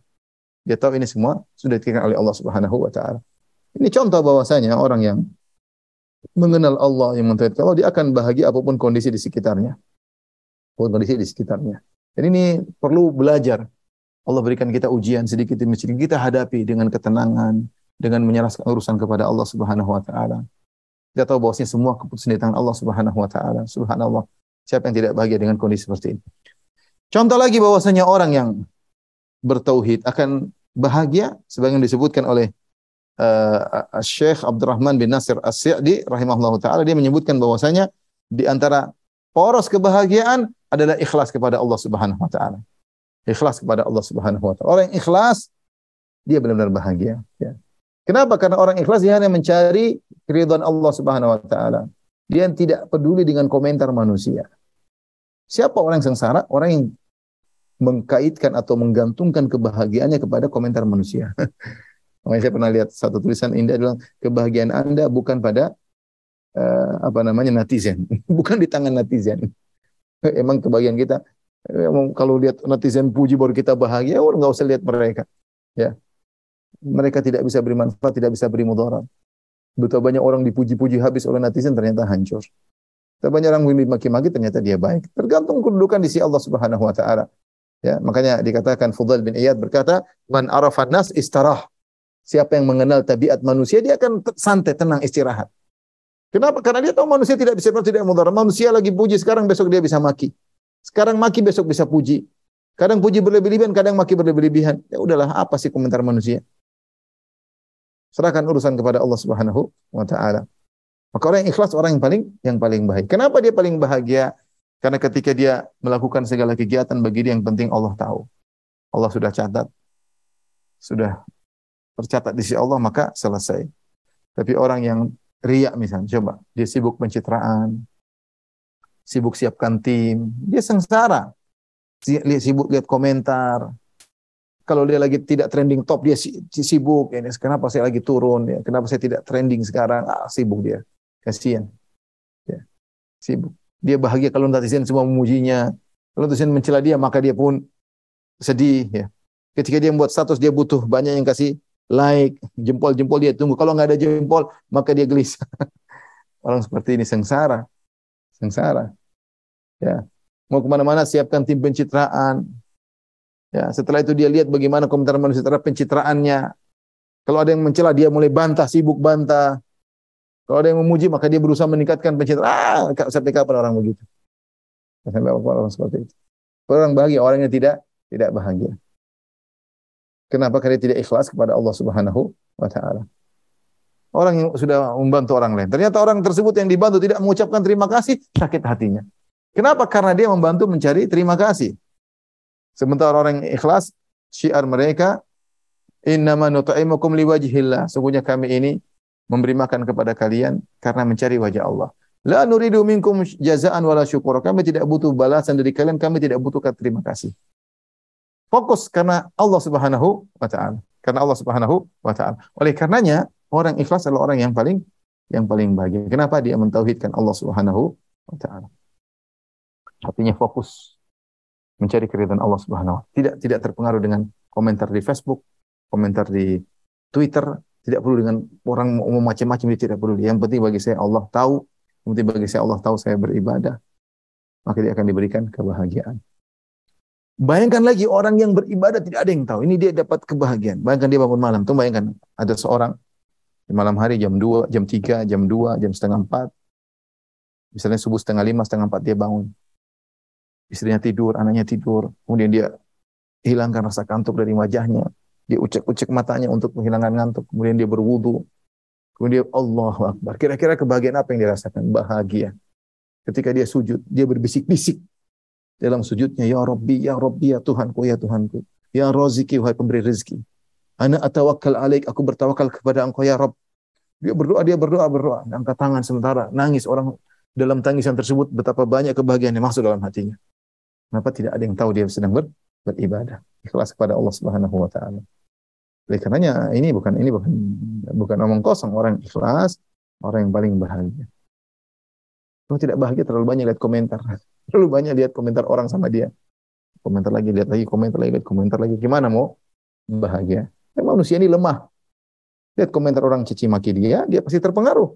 Dia tahu ini semua sudah dikira oleh Allah Subhanahu wa taala. Ini contoh bahwasanya orang yang mengenal Allah yang mentauhidkan Allah dia akan bahagia apa pun kondisi di sekitarnya. Apa pun kondisi di sekitarnya. Dan ini perlu belajar. Allah berikan kita ujian sedikit demi sedikit kita hadapi dengan ketenangan, dengan menyerahkan urusan kepada Allah Subhanahu wa taala. Kita tahu bahwasanya semua keputusan di tangan Allah Subhanahu wa taala. Subhanallah. Siapa yang tidak bahagia dengan kondisi seperti ini? Contoh lagi bahwasanya orang yang bertauhid akan bahagia sebagaimana disebutkan oleh uh, Syekh Abdurrahman bin Nasir As-Sa'di rahimahullah taala dia menyebutkan bahwasanya di antara poros kebahagiaan adalah ikhlas kepada Allah Subhanahu wa taala. Ikhlas kepada Allah Subhanahu wa taala. Orang yang ikhlas dia benar-benar bahagia, ya. Kenapa? Karena orang ikhlas dia hanya mencari keridhaan Allah Subhanahu wa taala. Dia tidak peduli dengan komentar manusia. Siapa orang yang sengsara? Orang yang mengkaitkan atau menggantungkan kebahagiaannya kepada komentar manusia. Makanya saya pernah lihat satu tulisan indah bilang kebahagiaan Anda bukan pada uh, apa namanya netizen, bukan di tangan netizen. Emang kebahagiaan kita emang kalau lihat netizen puji baru kita bahagia, oh nggak usah lihat mereka. Ya. Mereka tidak bisa beri manfaat, tidak bisa beri mudarat. Betapa banyak orang dipuji-puji habis oleh netizen ternyata hancur. Betapa banyak orang dimaki-maki ternyata dia baik. Tergantung kedudukan di sisi Allah Subhanahu wa taala. Ya, makanya dikatakan Fudail bin Iyad berkata, "Man arafan nas istarah." Siapa yang mengenal tabiat manusia, dia akan santai, tenang, istirahat. Kenapa? Karena dia tahu manusia tidak bisa tidak mudarat. Manusia lagi puji sekarang, besok dia bisa maki. Sekarang maki, besok bisa puji. Kadang puji berlebih-lebihan, kadang maki berlebih-lebihan. Ya udahlah, apa sih komentar manusia? Serahkan urusan kepada Allah Subhanahu wa taala. Maka orang yang ikhlas orang yang paling yang paling baik. Kenapa dia paling bahagia? Karena ketika dia melakukan segala kegiatan bagi dia yang penting Allah tahu. Allah sudah catat. Sudah tercatat di sisi Allah maka selesai. Tapi orang yang riak misalnya, coba dia sibuk pencitraan, sibuk siapkan tim, dia sengsara. Sibuk lihat komentar, kalau dia lagi tidak trending top dia sibuk ini kenapa saya lagi turun ya kenapa saya tidak trending sekarang ah sibuk dia kasihan ya sibuk dia bahagia kalau netizen semua memujinya. Kalau netizen mencela dia maka dia pun sedih ya. Ketika dia membuat status dia butuh banyak yang kasih like jempol-jempol dia tunggu. Kalau nggak ada jempol maka dia gelisah orang seperti ini sengsara. Sengsara. Ya. Mau ke mana-mana siapkan tim pencitraan. Ya, setelah itu dia lihat bagaimana komentar manusia terhadap pencitraannya. Kalau ada yang mencela dia mulai bantah, sibuk bantah. Kalau ada yang memuji maka dia berusaha meningkatkan pencitraan. Ah, sampai kapan orang begitu? Sampai kapan orang seperti itu? Orang bahagia, orang yang tidak tidak bahagia. Kenapa karena tidak ikhlas kepada Allah Subhanahu wa taala? Orang yang sudah membantu orang lain. Ternyata orang tersebut yang dibantu tidak mengucapkan terima kasih, sakit hatinya. Kenapa? Karena dia membantu mencari terima kasih. Sementara orang yang ikhlas, syiar mereka, Innama nut'imukum liwajhillah. Sungguhnya kami ini memberi makan kepada kalian karena mencari wajah Allah. La nuridu minkum jazaan wala syukur. Kami tidak butuh balasan dari kalian, kami tidak butuh terima kasih. Fokus karena Allah Subhanahu wa taala. Karena Allah Subhanahu wa taala. Oleh karenanya, orang ikhlas adalah orang yang paling yang paling bahagia. Kenapa dia mentauhidkan Allah Subhanahu wa taala? Artinya fokus mencari keridhaan Allah Subhanahu wa Tidak tidak terpengaruh dengan komentar di Facebook, komentar di Twitter, tidak perlu dengan orang mau macam-macam dia tidak perlu. Yang penting bagi saya Allah tahu, yang penting bagi saya Allah tahu saya beribadah, maka dia akan diberikan kebahagiaan. Bayangkan lagi orang yang beribadah tidak ada yang tahu. Ini dia dapat kebahagiaan. Bayangkan dia bangun malam. Tuh bayangkan ada seorang di malam hari jam 2, jam 3, jam 2, jam setengah 4. Misalnya subuh setengah 5, setengah 4 dia bangun istrinya tidur, anaknya tidur, kemudian dia hilangkan rasa kantuk dari wajahnya, dia ucek-ucek matanya untuk menghilangkan ngantuk, kemudian dia berwudu, kemudian dia Allah Akbar. Kira-kira kebahagiaan apa yang dirasakan? Bahagia. Ketika dia sujud, dia berbisik-bisik dalam sujudnya, Ya Rabbi, Ya Rabbi, Ya Tuhanku, Ya Tuhanku. Ya Raziki, wahai pemberi rezeki. Ana atawakal alaik, aku bertawakal kepada engkau, Ya Rabb. Dia berdoa, dia berdoa, berdoa. Angkat tangan sementara, nangis. Orang dalam tangisan tersebut betapa banyak kebahagiaan yang masuk dalam hatinya. Kenapa tidak ada yang tahu dia sedang ber, beribadah? Ikhlas kepada Allah Subhanahu wa taala. Oleh karenanya ini bukan ini bukan bukan omong kosong orang ikhlas, orang yang paling bahagia. Kalau tidak bahagia terlalu banyak lihat komentar. Terlalu banyak lihat komentar orang sama dia. Komentar lagi, lihat lagi, komentar lagi, lihat komentar lagi. Gimana mau bahagia? Ya, manusia ini lemah. Lihat komentar orang cici maki dia, dia pasti terpengaruh.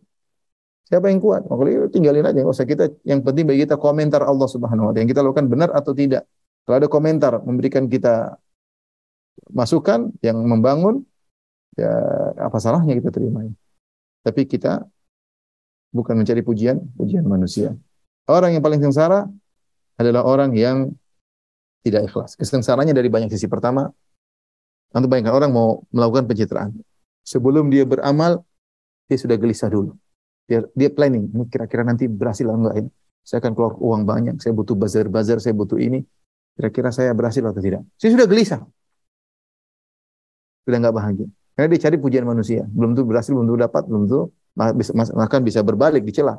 Siapa yang kuat? Maka tinggalin aja. Nggak usah kita. Yang penting bagi kita komentar Allah Subhanahu Wa Taala. Yang kita lakukan benar atau tidak. Kalau ada komentar memberikan kita masukan yang membangun, ya apa salahnya kita terima. Tapi kita bukan mencari pujian, pujian manusia. Orang yang paling sengsara adalah orang yang tidak ikhlas. Kesengsaranya dari banyak sisi. Pertama, nanti bayangkan orang mau melakukan pencitraan. Sebelum dia beramal, dia sudah gelisah dulu. Dia, dia planning, ini kira-kira nanti berhasil atau enggak ini. Saya akan keluar uang banyak, saya butuh bazar-bazar, saya butuh ini. Kira-kira saya berhasil atau tidak. Saya sudah gelisah. Sudah nggak bahagia. Karena dia cari pujian manusia. Belum tuh berhasil, belum tuh dapat, belum tuh bahkan bisa berbalik dicela.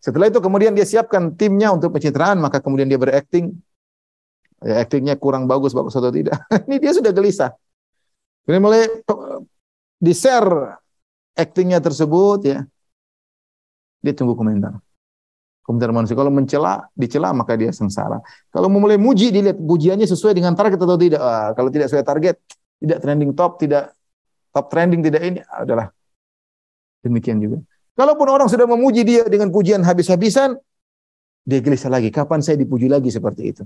Setelah itu kemudian dia siapkan timnya untuk pencitraan, maka kemudian dia berakting. Ya, aktingnya kurang bagus, bagus atau tidak. Ini dia sudah gelisah. Kemudian mulai di share aktingnya tersebut ya. Dia tunggu komentar. Komentar manusia. Kalau mencela, dicela maka dia sengsara. Kalau mau mulai muji, dilihat pujiannya sesuai dengan target atau tidak. Ah, kalau tidak sesuai target, tidak trending top, tidak top trending, tidak ini, adalah demikian juga. Kalaupun orang sudah memuji dia dengan pujian habis-habisan, dia gelisah lagi. Kapan saya dipuji lagi seperti itu?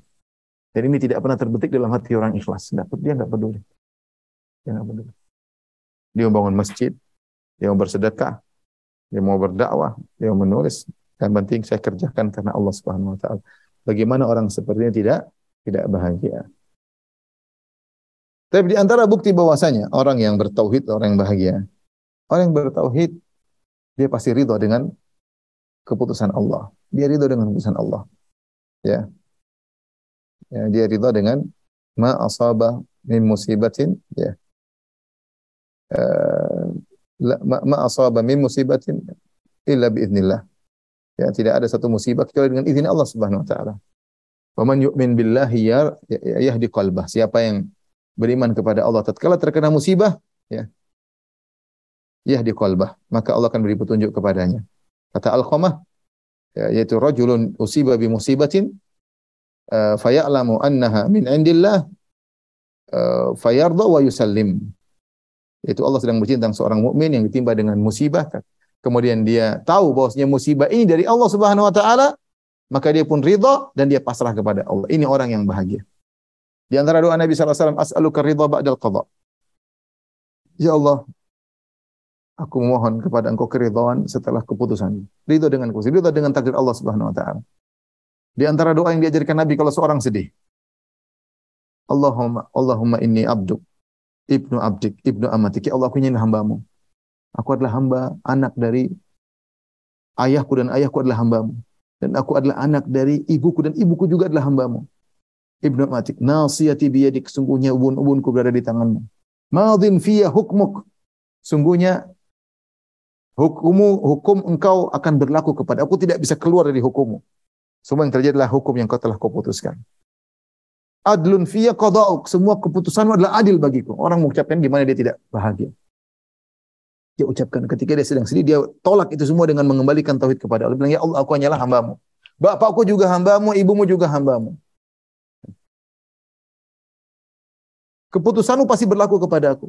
Dan ini tidak pernah terbetik dalam hati orang ikhlas. Dia nggak peduli. Dia nggak peduli. Dia mau bangun masjid, dia mau bersedekah, dia mau berdakwah, dia mau menulis. Yang penting saya kerjakan karena Allah Subhanahu Wa Taala. Bagaimana orang seperti ini tidak tidak bahagia? Tapi di antara bukti bahwasanya orang yang bertauhid orang yang bahagia. Orang yang bertauhid dia pasti ridho dengan keputusan Allah. Dia ridho dengan keputusan Allah. Ya. ya dia ridho dengan ma asaba min musibatin ya. Uh, ma, ma asaba min musibatin illa biiznillah. Ya, tidak ada satu musibah kecuali dengan izin Allah Subhanahu wa taala. Wa man yu'min billahi yahdi qalbah. Siapa yang beriman kepada Allah tatkala terkena musibah, ya, yahdi qalbah, maka Allah akan beri petunjuk kepadanya. Kata Al-Qamah, ya, yaitu rajulun usiba bi musibatin uh, faya'lamu annaha min indillah uh, fayarda wa yusallim. Itu Allah sedang bercerita tentang seorang mukmin yang ditimpa dengan musibah kemudian dia tahu bahwasanya musibah ini dari Allah Subhanahu wa taala, maka dia pun ridha dan dia pasrah kepada Allah. Ini orang yang bahagia. Di antara doa Nabi wasallam, as'aluka ridha ba'dal qada. Ya Allah, Aku mohon kepada engkau keridhaan setelah keputusan. Ridho dengan keputusan. Ridho dengan takdir Allah Subhanahu wa taala. Di antara doa yang diajarkan Nabi kalau seorang sedih. Allahumma Allahumma inni abduk ibnu abdik ibnu amatik. Ya Allah aku ini hambamu. Aku adalah hamba anak dari ayahku dan ayahku adalah hambamu. Dan aku adalah anak dari ibuku dan ibuku juga adalah hambamu. Ibnu amatik. Nasiyati biyadik. Sungguhnya ubun-ubunku berada di tanganmu. Madin fiyah hukmuk. Sungguhnya Hukumu, hukum engkau akan berlaku kepada aku tidak bisa keluar dari hukummu. Semua yang terjadi adalah hukum yang kau telah kau putuskan. Adlun fiyya qada'uk. Semua keputusanmu adalah adil bagiku. Orang mengucapkan gimana dia tidak bahagia. Dia ucapkan ketika dia sedang sedih, dia tolak itu semua dengan mengembalikan tauhid kepada Allah. Bilang, ya Allah, aku hanyalah hambamu. Bapakku juga hambamu, ibumu juga hambamu. Keputusanmu pasti berlaku kepada aku.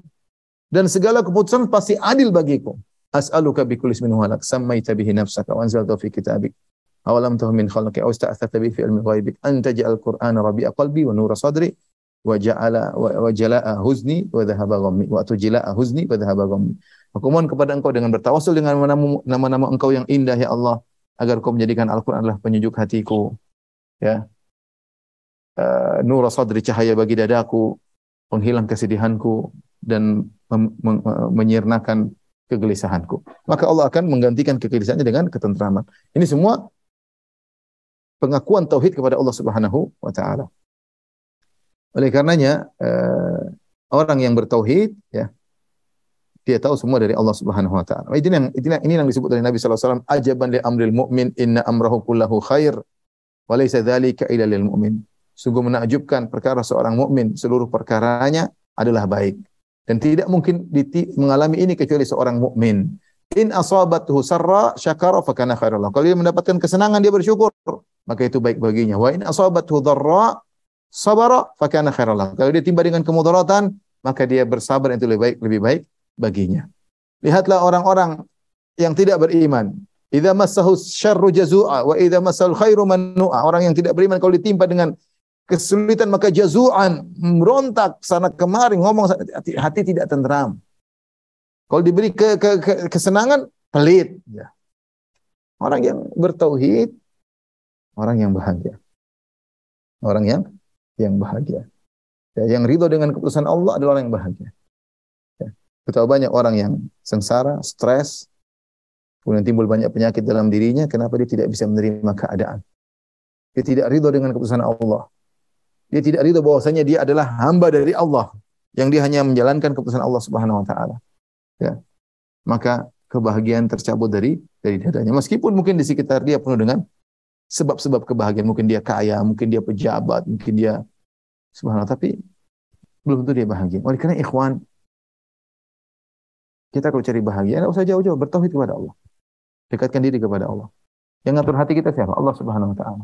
Dan segala keputusan pasti adil bagiku. As'aluka bi kulli ismin huwa lak sammaita bihi nafsaka wa anzalta fi kitabik aw lam tuhm min khalqi aw ista'tharta bihi fi ilmi ghaibik an taj'al qur'ana rabi'a qalbi wa nura sadri wa ja'ala wa jala'a huzni wa dhahaba ghammi wa tujla'a huzni wa dhahaba ghammi. Aku mohon kepada engkau dengan bertawasul dengan nama-nama engkau yang indah ya Allah agar kau menjadikan Al-Qur'an adalah penyejuk hatiku. Ya. Uh, nur sadri cahaya bagi dadaku, penghilang kesedihanku dan menyirnakan kegelisahanku. Maka Allah akan menggantikan kegelisahannya dengan ketentraman. Ini semua pengakuan tauhid kepada Allah Subhanahu wa taala. Oleh karenanya eh, orang yang bertauhid ya dia tahu semua dari Allah Subhanahu wa taala. Ini yang ini yang disebut oleh Nabi sallallahu alaihi wasallam ajaban li amril mu'min inna amrahu kullahu khair wa laysa dzalika illa lil mu'min. Sungguh menakjubkan perkara seorang mukmin seluruh perkaranya adalah baik dan tidak mungkin mengalami ini kecuali seorang mukmin. In asabathu sarra syakara fa kana khairul lahu. Kalau dia mendapatkan kesenangan dia bersyukur, maka itu baik baginya. Wa in asabathu dharra sabara fa kana khairul lahu. Kalau dia timba dengan kemudaratan, maka dia bersabar itu lebih baik lebih baik baginya. Lihatlah orang-orang yang tidak beriman. Idza massahu syarru jazua wa idza massal khairu manua. Orang yang tidak beriman kalau ditimpa dengan kesulitan maka jazuan merontak sana kemari ngomong hati, hati tidak tenteram. Kalau diberi ke, ke, ke, kesenangan pelit. Ya. Orang yang bertauhid, orang yang bahagia. Orang yang yang bahagia. Ya, yang ridho dengan keputusan Allah adalah orang yang bahagia. Ya. Betapa banyak orang yang sengsara, stres, kemudian timbul banyak penyakit dalam dirinya, kenapa dia tidak bisa menerima keadaan? Dia tidak ridho dengan keputusan Allah. Dia tidak ridho bahwasanya dia adalah hamba dari Allah yang dia hanya menjalankan keputusan Allah Subhanahu wa taala. Ya. Maka kebahagiaan tercabut dari dari dadanya. Meskipun mungkin di sekitar dia penuh dengan sebab-sebab kebahagiaan. Mungkin dia kaya, mungkin dia pejabat, mungkin dia subhanallah tapi belum tentu dia bahagia. Oleh karena ikhwan kita kalau cari bahagia, tidak usah jauh-jauh, bertauhid kepada Allah. Dekatkan diri kepada Allah. Yang ngatur hati kita siapa? Allah Subhanahu wa taala.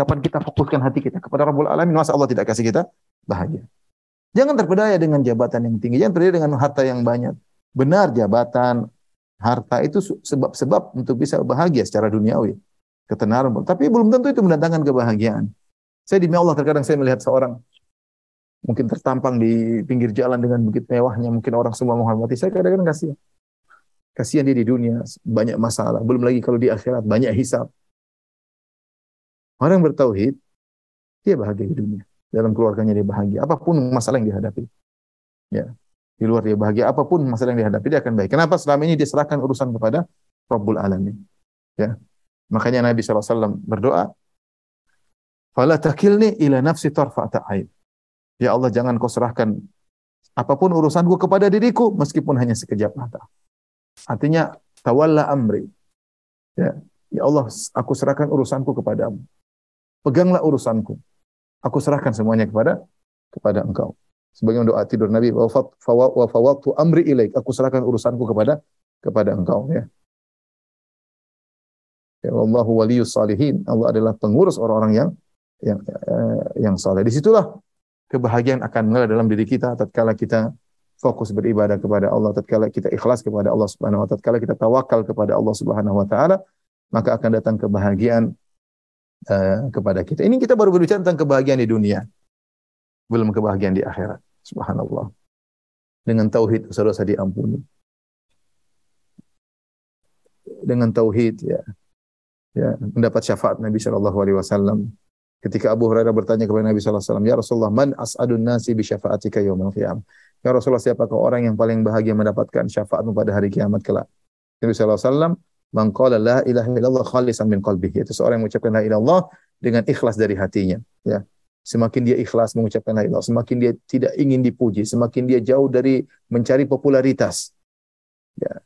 Kapan kita fokuskan hati kita kepada Rabbul Alamin, masa Allah tidak kasih kita bahagia. Jangan terpedaya dengan jabatan yang tinggi, jangan terpedaya dengan harta yang banyak. Benar jabatan, harta itu sebab-sebab untuk bisa bahagia secara duniawi. Ketenaran, tapi belum tentu itu mendatangkan kebahagiaan. Saya demi Allah terkadang saya melihat seorang mungkin tertampang di pinggir jalan dengan begitu mewahnya, mungkin orang semua menghormati. Saya kadang-kadang kasihan. Kasihan dia di dunia, banyak masalah. Belum lagi kalau di akhirat, banyak hisap. Orang yang bertauhid, dia bahagia di dunia. Dalam keluarganya dia bahagia. Apa pun masalah yang dihadapi. Ya. Di luar dia bahagia. Apa pun masalah yang dihadapi, dia akan baik. Kenapa selama ini dia serahkan urusan kepada Rabbul Alamin. Ya. Makanya Nabi SAW berdoa, Fala takilni ila nafsi tarfa'ata aib. Ya Allah, jangan kau serahkan apa pun urusanku kepada diriku, meskipun hanya sekejap mata. Artinya, tawalla amri. Ya, ya Allah, aku serahkan urusanku kepadamu peganglah urusanku. Aku serahkan semuanya kepada kepada engkau. Sebagai doa tidur Nabi, wa fawatu amri ilaik. Aku serahkan urusanku kepada kepada engkau ya. Ya Allahu waliyus salihin. Allah adalah pengurus orang-orang yang yang eh, yang saleh. Di situlah kebahagiaan akan mengalir dalam diri kita tatkala kita fokus beribadah kepada Allah, tatkala kita ikhlas kepada Allah Subhanahu wa taala, tatkala kita tawakal kepada Allah Subhanahu wa taala, maka akan datang kebahagiaan uh, kepada kita. Ini kita baru berbicara tentang kebahagiaan di dunia. Belum kebahagiaan di akhirat. Subhanallah. Dengan tauhid dosa-dosa diampuni. Dengan tauhid ya. Ya, mendapat syafaat Nabi Shallallahu alaihi wasallam. Ketika Abu Hurairah bertanya kepada Nabi sallallahu alaihi wasallam, "Ya Rasulullah, man as'adun nasi bi syafaatika yaumil qiyamah?" Ya Rasulullah, siapakah orang yang paling bahagia mendapatkan syafaatmu pada hari kiamat kelak? Nabi sallallahu alaihi wasallam Man qala la ilaha illallah khalisan min qalbihi. Itu seorang yang mengucapkan la ilallah dengan ikhlas dari hatinya, ya. Semakin dia ikhlas mengucapkan la ilallah, semakin dia tidak ingin dipuji, semakin dia jauh dari mencari popularitas. Ya.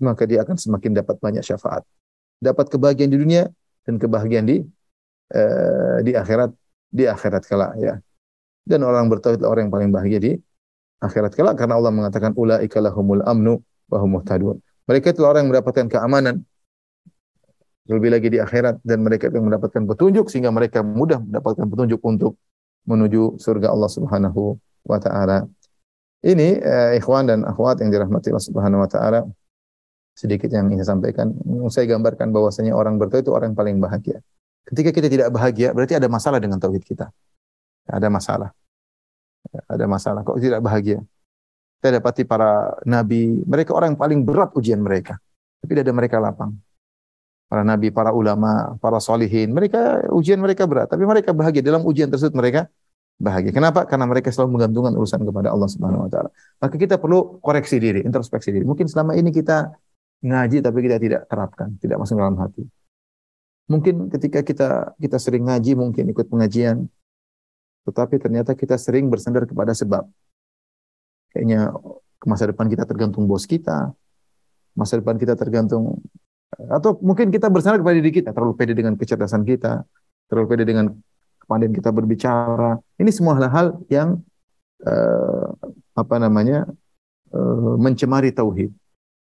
Maka dia akan semakin dapat banyak syafaat. Dapat kebahagiaan di dunia dan kebahagiaan di uh, di akhirat di akhirat kelak ya. Dan orang bertauhid orang yang paling bahagia di akhirat kelak karena Allah mengatakan ulaika lahumul amnu wa hum muhtadun. Mereka itu orang yang mendapatkan keamanan. Lebih lagi di akhirat dan mereka yang mendapatkan petunjuk sehingga mereka mudah mendapatkan petunjuk untuk menuju surga Allah Subhanahu wa taala. Ini eh, ikhwan dan akhwat yang dirahmati Allah Subhanahu wa taala sedikit yang ingin saya sampaikan. Saya gambarkan bahwasanya orang bertauhid itu orang yang paling bahagia. Ketika kita tidak bahagia, berarti ada masalah dengan tauhid kita. Ada masalah. Ada masalah. Kok tidak bahagia? Kita dapati para nabi, mereka orang yang paling berat ujian mereka. Tapi ada mereka lapang. Para nabi, para ulama, para solihin, mereka ujian mereka berat. Tapi mereka bahagia dalam ujian tersebut mereka bahagia. Kenapa? Karena mereka selalu menggantungkan urusan kepada Allah Subhanahu Wa Taala. Maka kita perlu koreksi diri, introspeksi diri. Mungkin selama ini kita ngaji tapi kita tidak terapkan, tidak masuk dalam hati. Mungkin ketika kita kita sering ngaji, mungkin ikut pengajian, tetapi ternyata kita sering bersandar kepada sebab kayaknya masa depan kita tergantung bos kita, masa depan kita tergantung atau mungkin kita bersandar kepada diri kita, terlalu pede dengan kecerdasan kita, terlalu pede dengan kepandaian kita berbicara. Ini semua hal-hal yang uh, apa namanya uh, mencemari tauhid.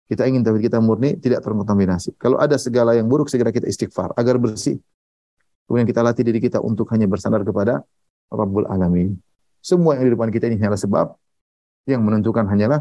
Kita ingin tauhid kita murni, tidak terkontaminasi. Kalau ada segala yang buruk, segera kita istighfar agar bersih. Kemudian kita latih diri kita untuk hanya bersandar kepada Rabbul Alamin. Semua yang di depan kita ini hanyalah sebab yang menentukan hanyalah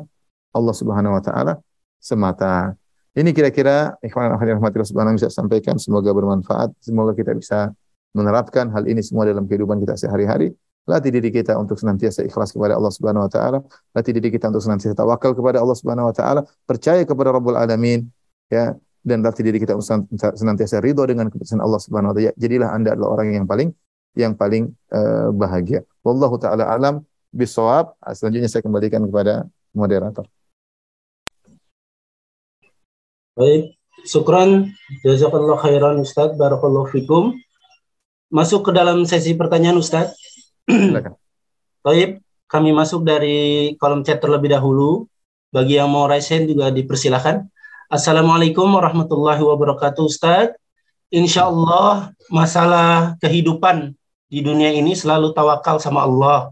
Allah Subhanahu wa taala semata. Ini kira-kira ikhwan akhir rahmatillah subhanahu bisa sampaikan semoga bermanfaat, semoga kita bisa menerapkan hal ini semua dalam kehidupan kita sehari-hari. Latih diri kita untuk senantiasa ikhlas kepada Allah Subhanahu wa taala, latih diri kita untuk senantiasa tawakal kepada Allah Subhanahu wa taala, percaya kepada Rabbul Alamin, ya, dan latih diri kita untuk senantiasa ridho dengan keputusan Allah Subhanahu wa taala. Jadilah Anda adalah orang yang paling yang paling uh, bahagia. Wallahu taala alam bisawab. Selanjutnya saya kembalikan kepada moderator. Baik, syukran. Jazakallah khairan Ustaz. Barakallahu fikum. Masuk ke dalam sesi pertanyaan Ustaz. Silakan. Baik, kami masuk dari kolom chat terlebih dahulu. Bagi yang mau raise hand juga dipersilakan. Assalamualaikum warahmatullahi wabarakatuh Ustaz. Insya Allah masalah kehidupan di dunia ini selalu tawakal sama Allah.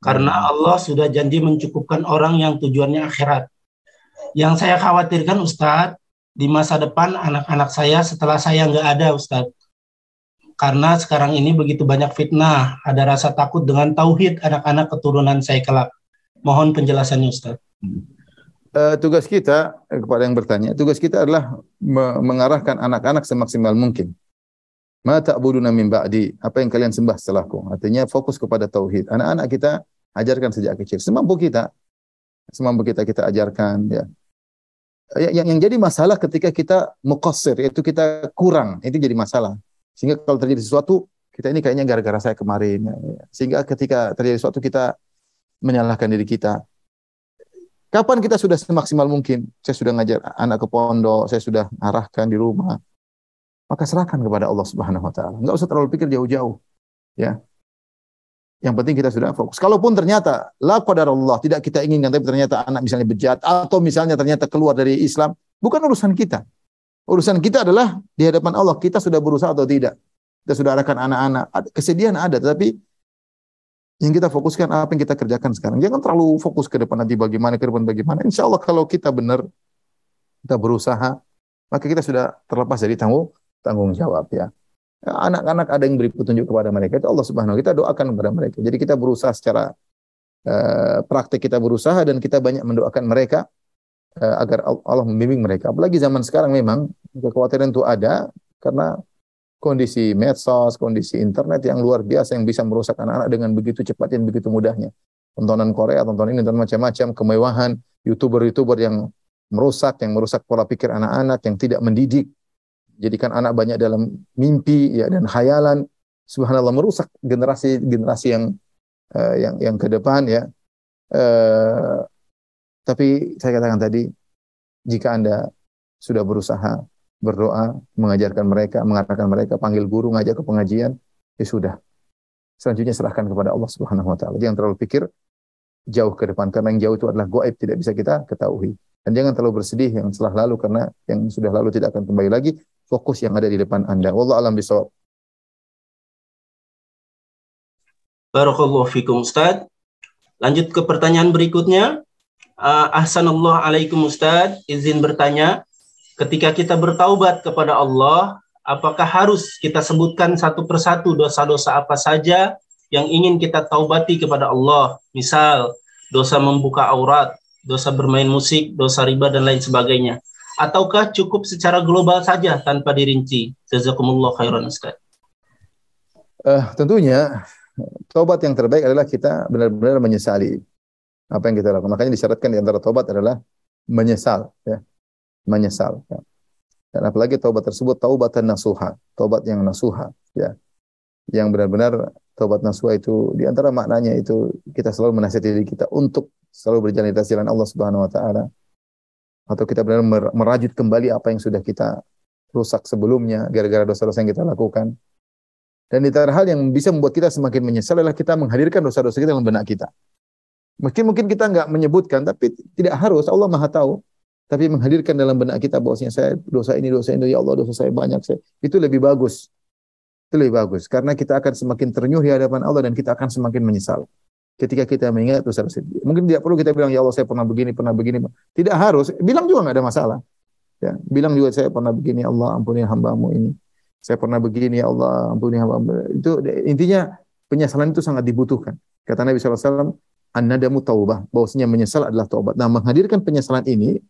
Karena hmm. Allah sudah janji mencukupkan orang yang tujuannya akhirat. Yang saya khawatirkan Ustadz, di masa depan anak-anak saya setelah saya nggak ada Ustadz. Karena sekarang ini begitu banyak fitnah, ada rasa takut dengan tauhid anak-anak keturunan saya kelak. Mohon penjelasannya Ustadz. Uh, tugas kita eh, kepada yang bertanya, tugas kita adalah mengarahkan anak-anak semaksimal mungkin Ma ta'buduna min ba'di? Apa yang kalian sembah setelahku? Artinya fokus kepada tauhid. Anak-anak kita ajarkan sejak kecil. Semampu kita. Semampu kita kita ajarkan ya. Yang, yang jadi masalah ketika kita muqassir, yaitu kita kurang, itu jadi masalah. Sehingga kalau terjadi sesuatu, kita ini kayaknya gara-gara saya kemarin. Ya. Sehingga ketika terjadi sesuatu kita menyalahkan diri kita. Kapan kita sudah semaksimal mungkin? Saya sudah ngajar anak ke pondok, saya sudah arahkan di rumah maka serahkan kepada Allah Subhanahu wa taala. Enggak usah terlalu pikir jauh-jauh. Ya. Yang penting kita sudah fokus. Kalaupun ternyata la Allah tidak kita inginkan tapi ternyata anak misalnya bejat atau misalnya ternyata keluar dari Islam, bukan urusan kita. Urusan kita adalah di hadapan Allah kita sudah berusaha atau tidak. Kita sudah arahkan anak-anak. Kesedihan ada tapi yang kita fokuskan apa yang kita kerjakan sekarang. Jangan terlalu fokus ke depan nanti bagaimana ke depan bagaimana. Insya Allah kalau kita benar kita berusaha maka kita sudah terlepas dari tanggung tanggung jawab ya. Anak-anak ada yang beri petunjuk kepada mereka itu Allah Subhanahu kita doakan kepada mereka. Jadi kita berusaha secara uh, praktik kita berusaha dan kita banyak mendoakan mereka uh, agar Allah membimbing mereka. Apalagi zaman sekarang memang kekhawatiran itu ada karena kondisi medsos, kondisi internet yang luar biasa yang bisa merusak anak-anak dengan begitu cepat dan begitu mudahnya. Tontonan Korea, tontonan ini, tontonan macam-macam, kemewahan, youtuber-youtuber yang merusak, yang merusak pola pikir anak-anak, yang tidak mendidik, jadikan anak banyak dalam mimpi ya dan khayalan. Subhanallah merusak generasi generasi yang uh, yang yang ke depan ya. Uh, tapi saya katakan tadi jika anda sudah berusaha berdoa mengajarkan mereka mengarahkan mereka panggil guru ngajak ke pengajian ya sudah. Selanjutnya serahkan kepada Allah Subhanahu wa taala. Jangan terlalu pikir jauh ke depan karena yang jauh itu adalah goib tidak bisa kita ketahui. Dan jangan terlalu bersedih yang telah lalu karena yang sudah lalu tidak akan kembali lagi fokus yang ada di depan Anda. Wallah alam bisawab. Barakallahu fikum Ustaz. Lanjut ke pertanyaan berikutnya. Uh, Ahsanallah alaikum Ustaz. Izin bertanya. Ketika kita bertaubat kepada Allah, apakah harus kita sebutkan satu persatu dosa-dosa apa saja yang ingin kita taubati kepada Allah? Misal, dosa membuka aurat, dosa bermain musik, dosa riba, dan lain sebagainya ataukah cukup secara global saja tanpa dirinci? Jazakumullah khairan Ustaz. Uh, tentunya tobat yang terbaik adalah kita benar-benar menyesali apa yang kita lakukan. Makanya disyaratkan di antara tobat adalah menyesal, ya. Menyesal. Ya. Dan apalagi tobat tersebut taubatan nasuha, tobat yang nasuha, ya. Yang benar-benar tobat nasuha itu di antara maknanya itu kita selalu menasihati diri kita untuk selalu berjalan di jalan Allah Subhanahu wa taala atau kita benar merajut kembali apa yang sudah kita rusak sebelumnya gara-gara dosa-dosa yang kita lakukan. Dan di hal yang bisa membuat kita semakin menyesal adalah kita menghadirkan dosa-dosa kita dalam benak kita. Mungkin mungkin kita nggak menyebutkan, tapi tidak harus. Allah Maha tahu. Tapi menghadirkan dalam benak kita bahwasanya saya dosa ini, dosa ini, ya Allah dosa saya banyak. Saya. Itu lebih bagus. Itu lebih bagus karena kita akan semakin ternyuh di hadapan Allah dan kita akan semakin menyesal. Ketika kita mengingat dosa dosa Mungkin tidak perlu kita bilang ya Allah saya pernah begini, pernah begini. Tidak harus, bilang juga nggak ada masalah. Ya, bilang juga saya pernah begini Allah ampuni hambamu ini. Saya pernah begini ya Allah ampuni hambamu. Itu intinya penyesalan itu sangat dibutuhkan. Kata Nabi SAW, an-nadamu taubah. Bahwasanya menyesal adalah taubat. Nah, menghadirkan penyesalan ini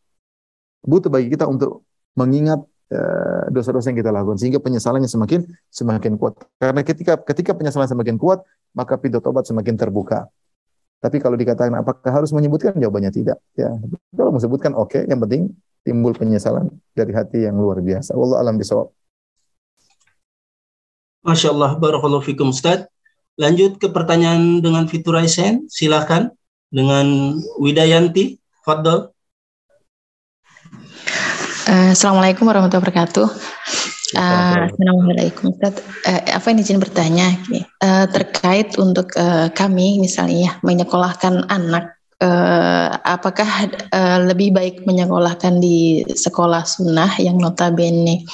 butuh bagi kita untuk mengingat eh, dosa-dosa yang kita lakukan sehingga penyesalannya semakin semakin kuat. Karena ketika ketika penyesalan semakin kuat, maka pintu tobat semakin terbuka. Tapi kalau dikatakan apakah harus menyebutkan jawabannya tidak. Ya, kalau menyebutkan oke, okay. yang penting timbul penyesalan dari hati yang luar biasa. Wallahu alam bisawab. Masya Allah, Barakallahu Fikum Ustaz. Lanjut ke pertanyaan dengan Fitur Aisen, silakan dengan Widayanti, Fadl. Uh, Assalamualaikum warahmatullahi wabarakatuh. Uh, Assalamualaikum Ustaz. Uh, apa ini izin bertanya uh, terkait untuk uh, kami misalnya ya, menyekolahkan anak uh, apakah uh, lebih baik menyekolahkan di sekolah sunnah yang notabene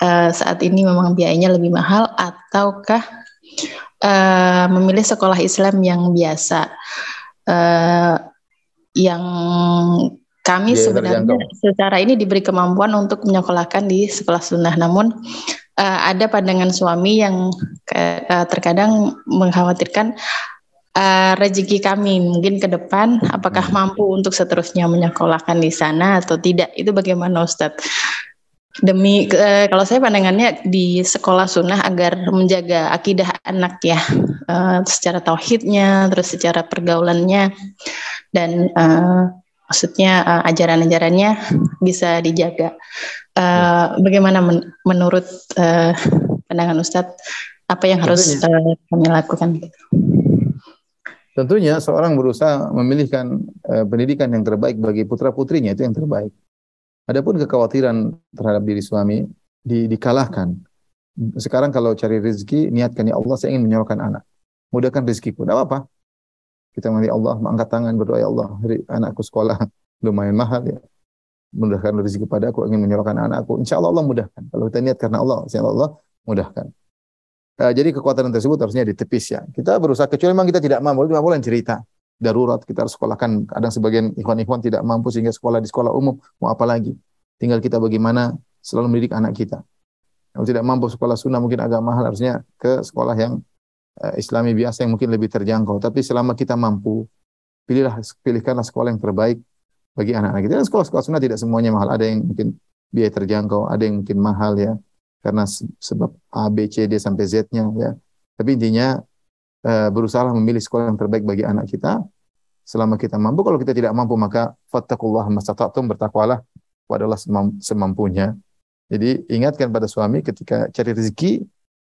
uh, saat ini memang biayanya lebih mahal ataukah uh, memilih sekolah Islam yang biasa uh, yang kami ya, sebenarnya terjangkau. secara ini diberi kemampuan untuk menyekolahkan di sekolah sunnah namun uh, ada pandangan suami yang uh, terkadang mengkhawatirkan uh, rezeki kami mungkin ke depan apakah hmm. mampu untuk seterusnya menyekolahkan di sana atau tidak itu bagaimana Ustadz demi uh, kalau saya pandangannya di sekolah sunnah agar menjaga akidah anak ya uh, secara tauhidnya terus secara pergaulannya dan uh, maksudnya uh, ajaran-ajarannya bisa dijaga uh, bagaimana men menurut uh, pandangan Ustadz apa yang harus uh, kami lakukan Tentunya seorang berusaha memilihkan uh, pendidikan yang terbaik bagi putra putrinya itu yang terbaik. Adapun kekhawatiran terhadap diri suami di, dikalahkan. Sekarang kalau cari rezeki, niatkan ya Allah saya ingin menyekolahkan anak. Mudahkan rezekiku. Tidak apa-apa. Kita mengerti Allah, mengangkat tangan berdoa ya Allah, anakku sekolah lumayan mahal ya. Mudahkan rezeki pada aku ingin menyekolahkan anakku. Insya Allah Allah mudahkan. Kalau kita niat karena Allah, insya Allah Allah mudahkan. Uh, jadi kekuatan tersebut harusnya ditepis ya. Kita berusaha kecuali memang kita tidak mampu, tidak boleh cerita darurat kita harus sekolahkan. Kadang sebagian ikhwan-ikhwan tidak mampu sehingga sekolah di sekolah umum mau apa lagi? Tinggal kita bagaimana selalu mendidik anak kita. Kalau tidak mampu sekolah sunnah mungkin agak mahal harusnya ke sekolah yang Islami biasa yang mungkin lebih terjangkau. Tapi selama kita mampu, pilihlah pilihkanlah sekolah yang terbaik bagi anak-anak kita. Sekolah-sekolah sunnah tidak semuanya mahal. Ada yang mungkin biaya terjangkau, ada yang mungkin mahal ya karena sebab A, B, C, D sampai Z-nya ya. Tapi intinya uh, berusaha memilih sekolah yang terbaik bagi anak kita selama kita mampu. Kalau kita tidak mampu maka fattakullah mastata'tum bertakwalah kepada Allah semampunya. Jadi ingatkan pada suami ketika cari rezeki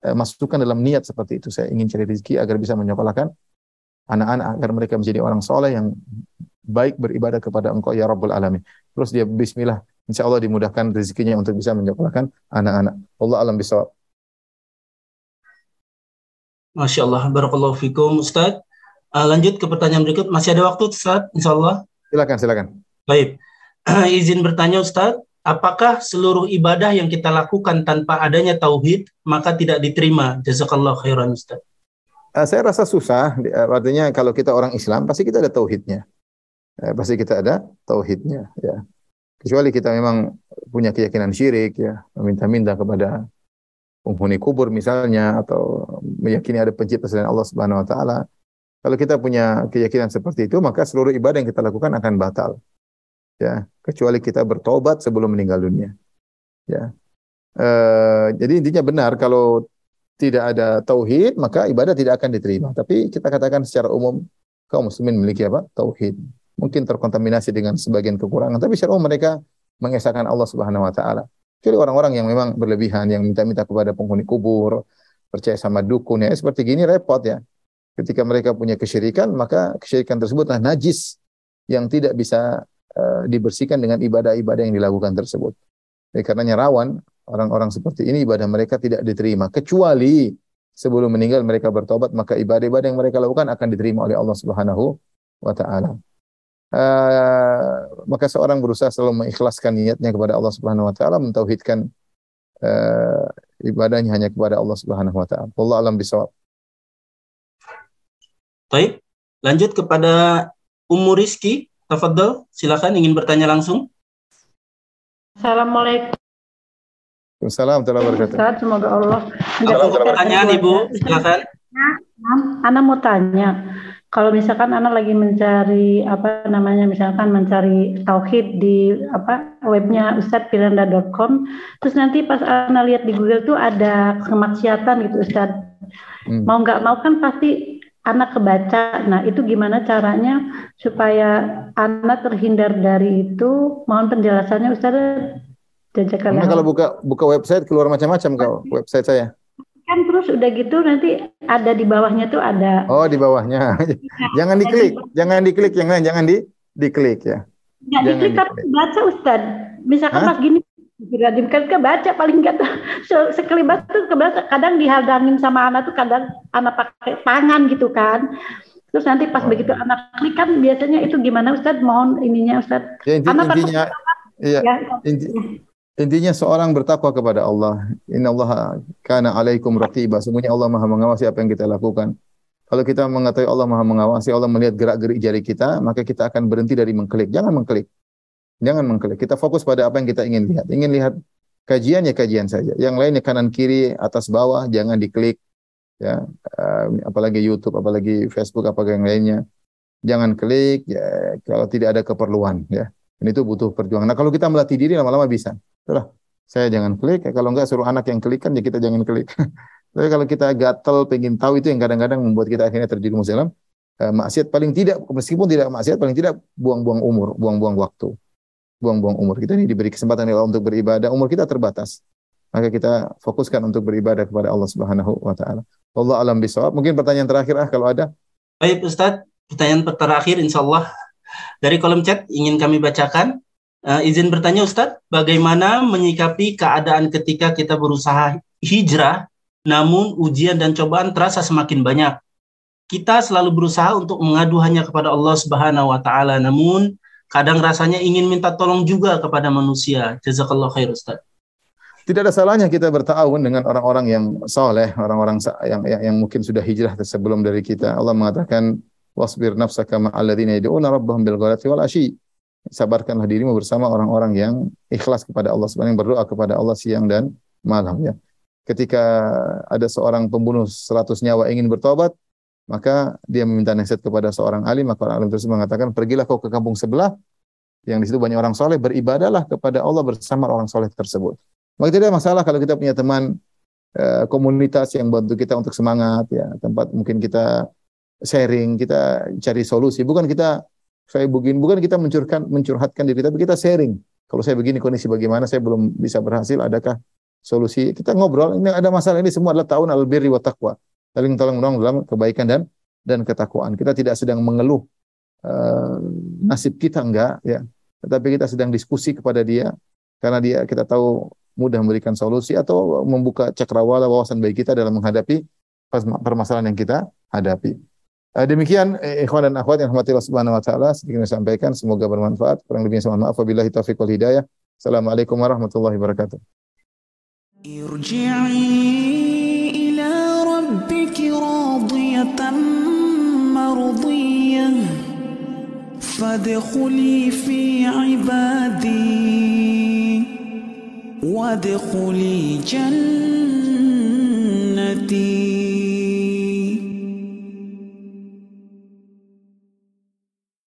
masukkan dalam niat seperti itu. Saya ingin cari rezeki agar bisa menyekolahkan anak-anak agar mereka menjadi orang soleh yang baik beribadah kepada Engkau ya Rabbul Alamin. Terus dia bismillah, insya Allah dimudahkan rezekinya untuk bisa menyekolahkan anak-anak. Allah alam bisawab. Masya Allah, Barakallahu Fikum, Ustaz. Uh, lanjut ke pertanyaan berikut. Masih ada waktu, Ustaz, insya Allah. Silakan, silakan. Baik. Izin bertanya, Ustaz. Apakah seluruh ibadah yang kita lakukan tanpa adanya tauhid, maka tidak diterima? Jazakallah khairan, Ustaz. Uh, saya rasa susah. Eh, artinya kalau kita orang Islam, pasti kita ada tauhidnya. Uh, pasti kita ada tauhidnya. Ya. Kecuali kita memang punya keyakinan syirik, ya, meminta-minta kepada penghuni kubur misalnya atau meyakini ada pencipta selain Allah Subhanahu wa taala. Kalau kita punya keyakinan seperti itu, maka seluruh ibadah yang kita lakukan akan batal. Ya, kecuali kita bertobat sebelum meninggal dunia. Ya. E, jadi intinya benar kalau tidak ada tauhid, maka ibadah tidak akan diterima. Tapi kita katakan secara umum kaum muslimin memiliki apa? Tauhid. Mungkin terkontaminasi dengan sebagian kekurangan, tapi secara umum mereka mengesahkan Allah Subhanahu wa taala. Kecuali orang-orang yang memang berlebihan, yang minta-minta kepada penghuni kubur, percaya sama dukun ya, seperti gini repot ya. Ketika mereka punya kesyirikan, maka kesyirikan tersebutlah najis yang tidak bisa uh, dibersihkan dengan ibadah-ibadah yang dilakukan tersebut. Jadi karenanya rawan orang-orang seperti ini ibadah mereka tidak diterima kecuali sebelum meninggal mereka bertobat maka ibadah-ibadah yang mereka lakukan akan diterima oleh Allah Subhanahu wa taala. Uh, maka seorang berusaha selalu mengikhlaskan niatnya kepada Allah Subhanahu wa taala, mentauhidkan uh, ibadahnya hanya kepada Allah Subhanahu wa taala. Allah alam bisawab. Baik, lanjut kepada Ummu Rizki. Tafadhol, silakan ingin bertanya langsung. Assalamualaikum Waalaikumsalam warahmatullahi wabarakatuh. Ustaz, semoga Allah Kalau pertanyaan Ibu, silakan. Ana mau tanya, kalau misalkan Ana lagi mencari apa namanya, misalkan mencari tauhid di apa webnya ustadzfiranda.com, terus nanti pas Ana lihat di Google tuh ada kemaksiatan gitu Ustaz. Hmm. Mau nggak mau kan pasti anak kebaca. Nah itu gimana caranya supaya anak terhindar dari itu? Mohon penjelasannya Ustaz. Karena kalau buka buka website keluar macam-macam kau website saya. kan terus udah gitu nanti ada di bawahnya tuh ada Oh, di bawahnya. jangan diklik, jangan diklik yang lain, jangan di diklik ya. nggak jangan diklik tapi diklik. baca Ustad misalkan Hah? pas gini Radim kan kebaca paling tuh se- sekelibat tuh kebaca kadang dihadangin sama anak tuh kadang anak pakai tangan gitu kan terus nanti pas Oh. begitu anak klik kan biasanya itu gimana Ustad mohon ininya Ustad Ya, inti, Anak intinya iya, ya inti, intinya seorang bertakwa kepada Allah. Inna Allah kana alaikum raqiba. Sungguhnya Allah Maha mengawasi apa yang kita lakukan. Kalau kita mengetahui Allah Maha mengawasi, Allah melihat gerak-gerik jari kita, maka kita akan berhenti dari mengklik. Jangan mengklik. Jangan mengklik. Kita fokus pada apa yang kita ingin lihat. Ingin lihat kajian ya kajian saja. Yang lainnya kanan kiri, atas bawah jangan diklik. Ya, eh, apalagi YouTube, apalagi Facebook, apalagi yang lainnya. Jangan klik ya, kalau tidak ada keperluan ya. Dan itu butuh perjuangan. Nah, kalau kita melatih diri lama-lama bisa. Itulah. Saya jangan klik, ya, kalau enggak suruh anak yang klik kan ya kita jangan klik. Tapi kalau kita gatel pengen tahu itu yang kadang-kadang membuat kita akhirnya terjerumus dalam eh, maksiat paling tidak meskipun tidak maksiat paling tidak buang-buang umur, buang-buang waktu. Buang-buang umur. Kita ini diberi kesempatan oleh Allah untuk beribadah, umur kita terbatas. Maka kita fokuskan untuk beribadah kepada Allah Subhanahu wa taala. Allah alam bisawab. Mungkin pertanyaan terakhir ah kalau ada. Baik Ustadz, pertanyaan terakhir insya Allah dari kolom chat ingin kami bacakan. Eh, izin bertanya Ustadz, bagaimana menyikapi keadaan ketika kita berusaha hijrah, namun ujian dan cobaan terasa semakin banyak. Kita selalu berusaha untuk mengadu hanya kepada Allah Subhanahu wa taala, namun kadang rasanya ingin minta tolong juga kepada manusia. Jazakallah khair Ustadz. Tidak ada salahnya kita bertawun dengan orang-orang yang soleh, orang-orang yang, yang yang mungkin sudah hijrah sebelum dari kita. Allah mengatakan wasbir nafsaka ma'alladzina yad'una rabbahum bil ghadati wal ashi. Sabarkanlah dirimu bersama orang-orang yang ikhlas kepada Allah Subhanahu yang berdoa kepada Allah siang dan malam ya. Ketika ada seorang pembunuh 100 nyawa ingin bertobat, maka dia meminta nasihat kepada seorang alim, maka alim tersebut mengatakan, "Pergilah kau ke kampung sebelah yang di situ banyak orang soleh, beribadahlah kepada Allah bersama orang soleh tersebut." Maka tidak masalah kalau kita punya teman eh, komunitas yang bantu kita untuk semangat ya, tempat mungkin kita sharing, kita cari solusi. Bukan kita saya begini, bukan kita mencurhatkan mencurhatkan diri, tapi kita sharing. Kalau saya begini kondisi bagaimana, saya belum bisa berhasil, adakah solusi? Kita ngobrol, ini ada masalah ini semua adalah tahun al-birri wa saling tolong menolong dalam kebaikan dan dan ketakwaan. Kita tidak sedang mengeluh uh, nasib kita enggak ya, tetapi kita sedang diskusi kepada dia karena dia kita tahu mudah memberikan solusi atau membuka cakrawala wawasan baik kita dalam menghadapi permasalahan yang kita hadapi. Eh, demikian eh, ikhwan dan akhwat yang rahmatillah Subhanahu wa taala sedikit saya sampaikan semoga bermanfaat. Kurang lebihnya saya mohon maaf wabillahi taufiq wal hidayah. Assalamualaikum warahmatullahi wabarakatuh. Irji'i راضية مرضية فادخلي في عبادي. وادخلي جنتي.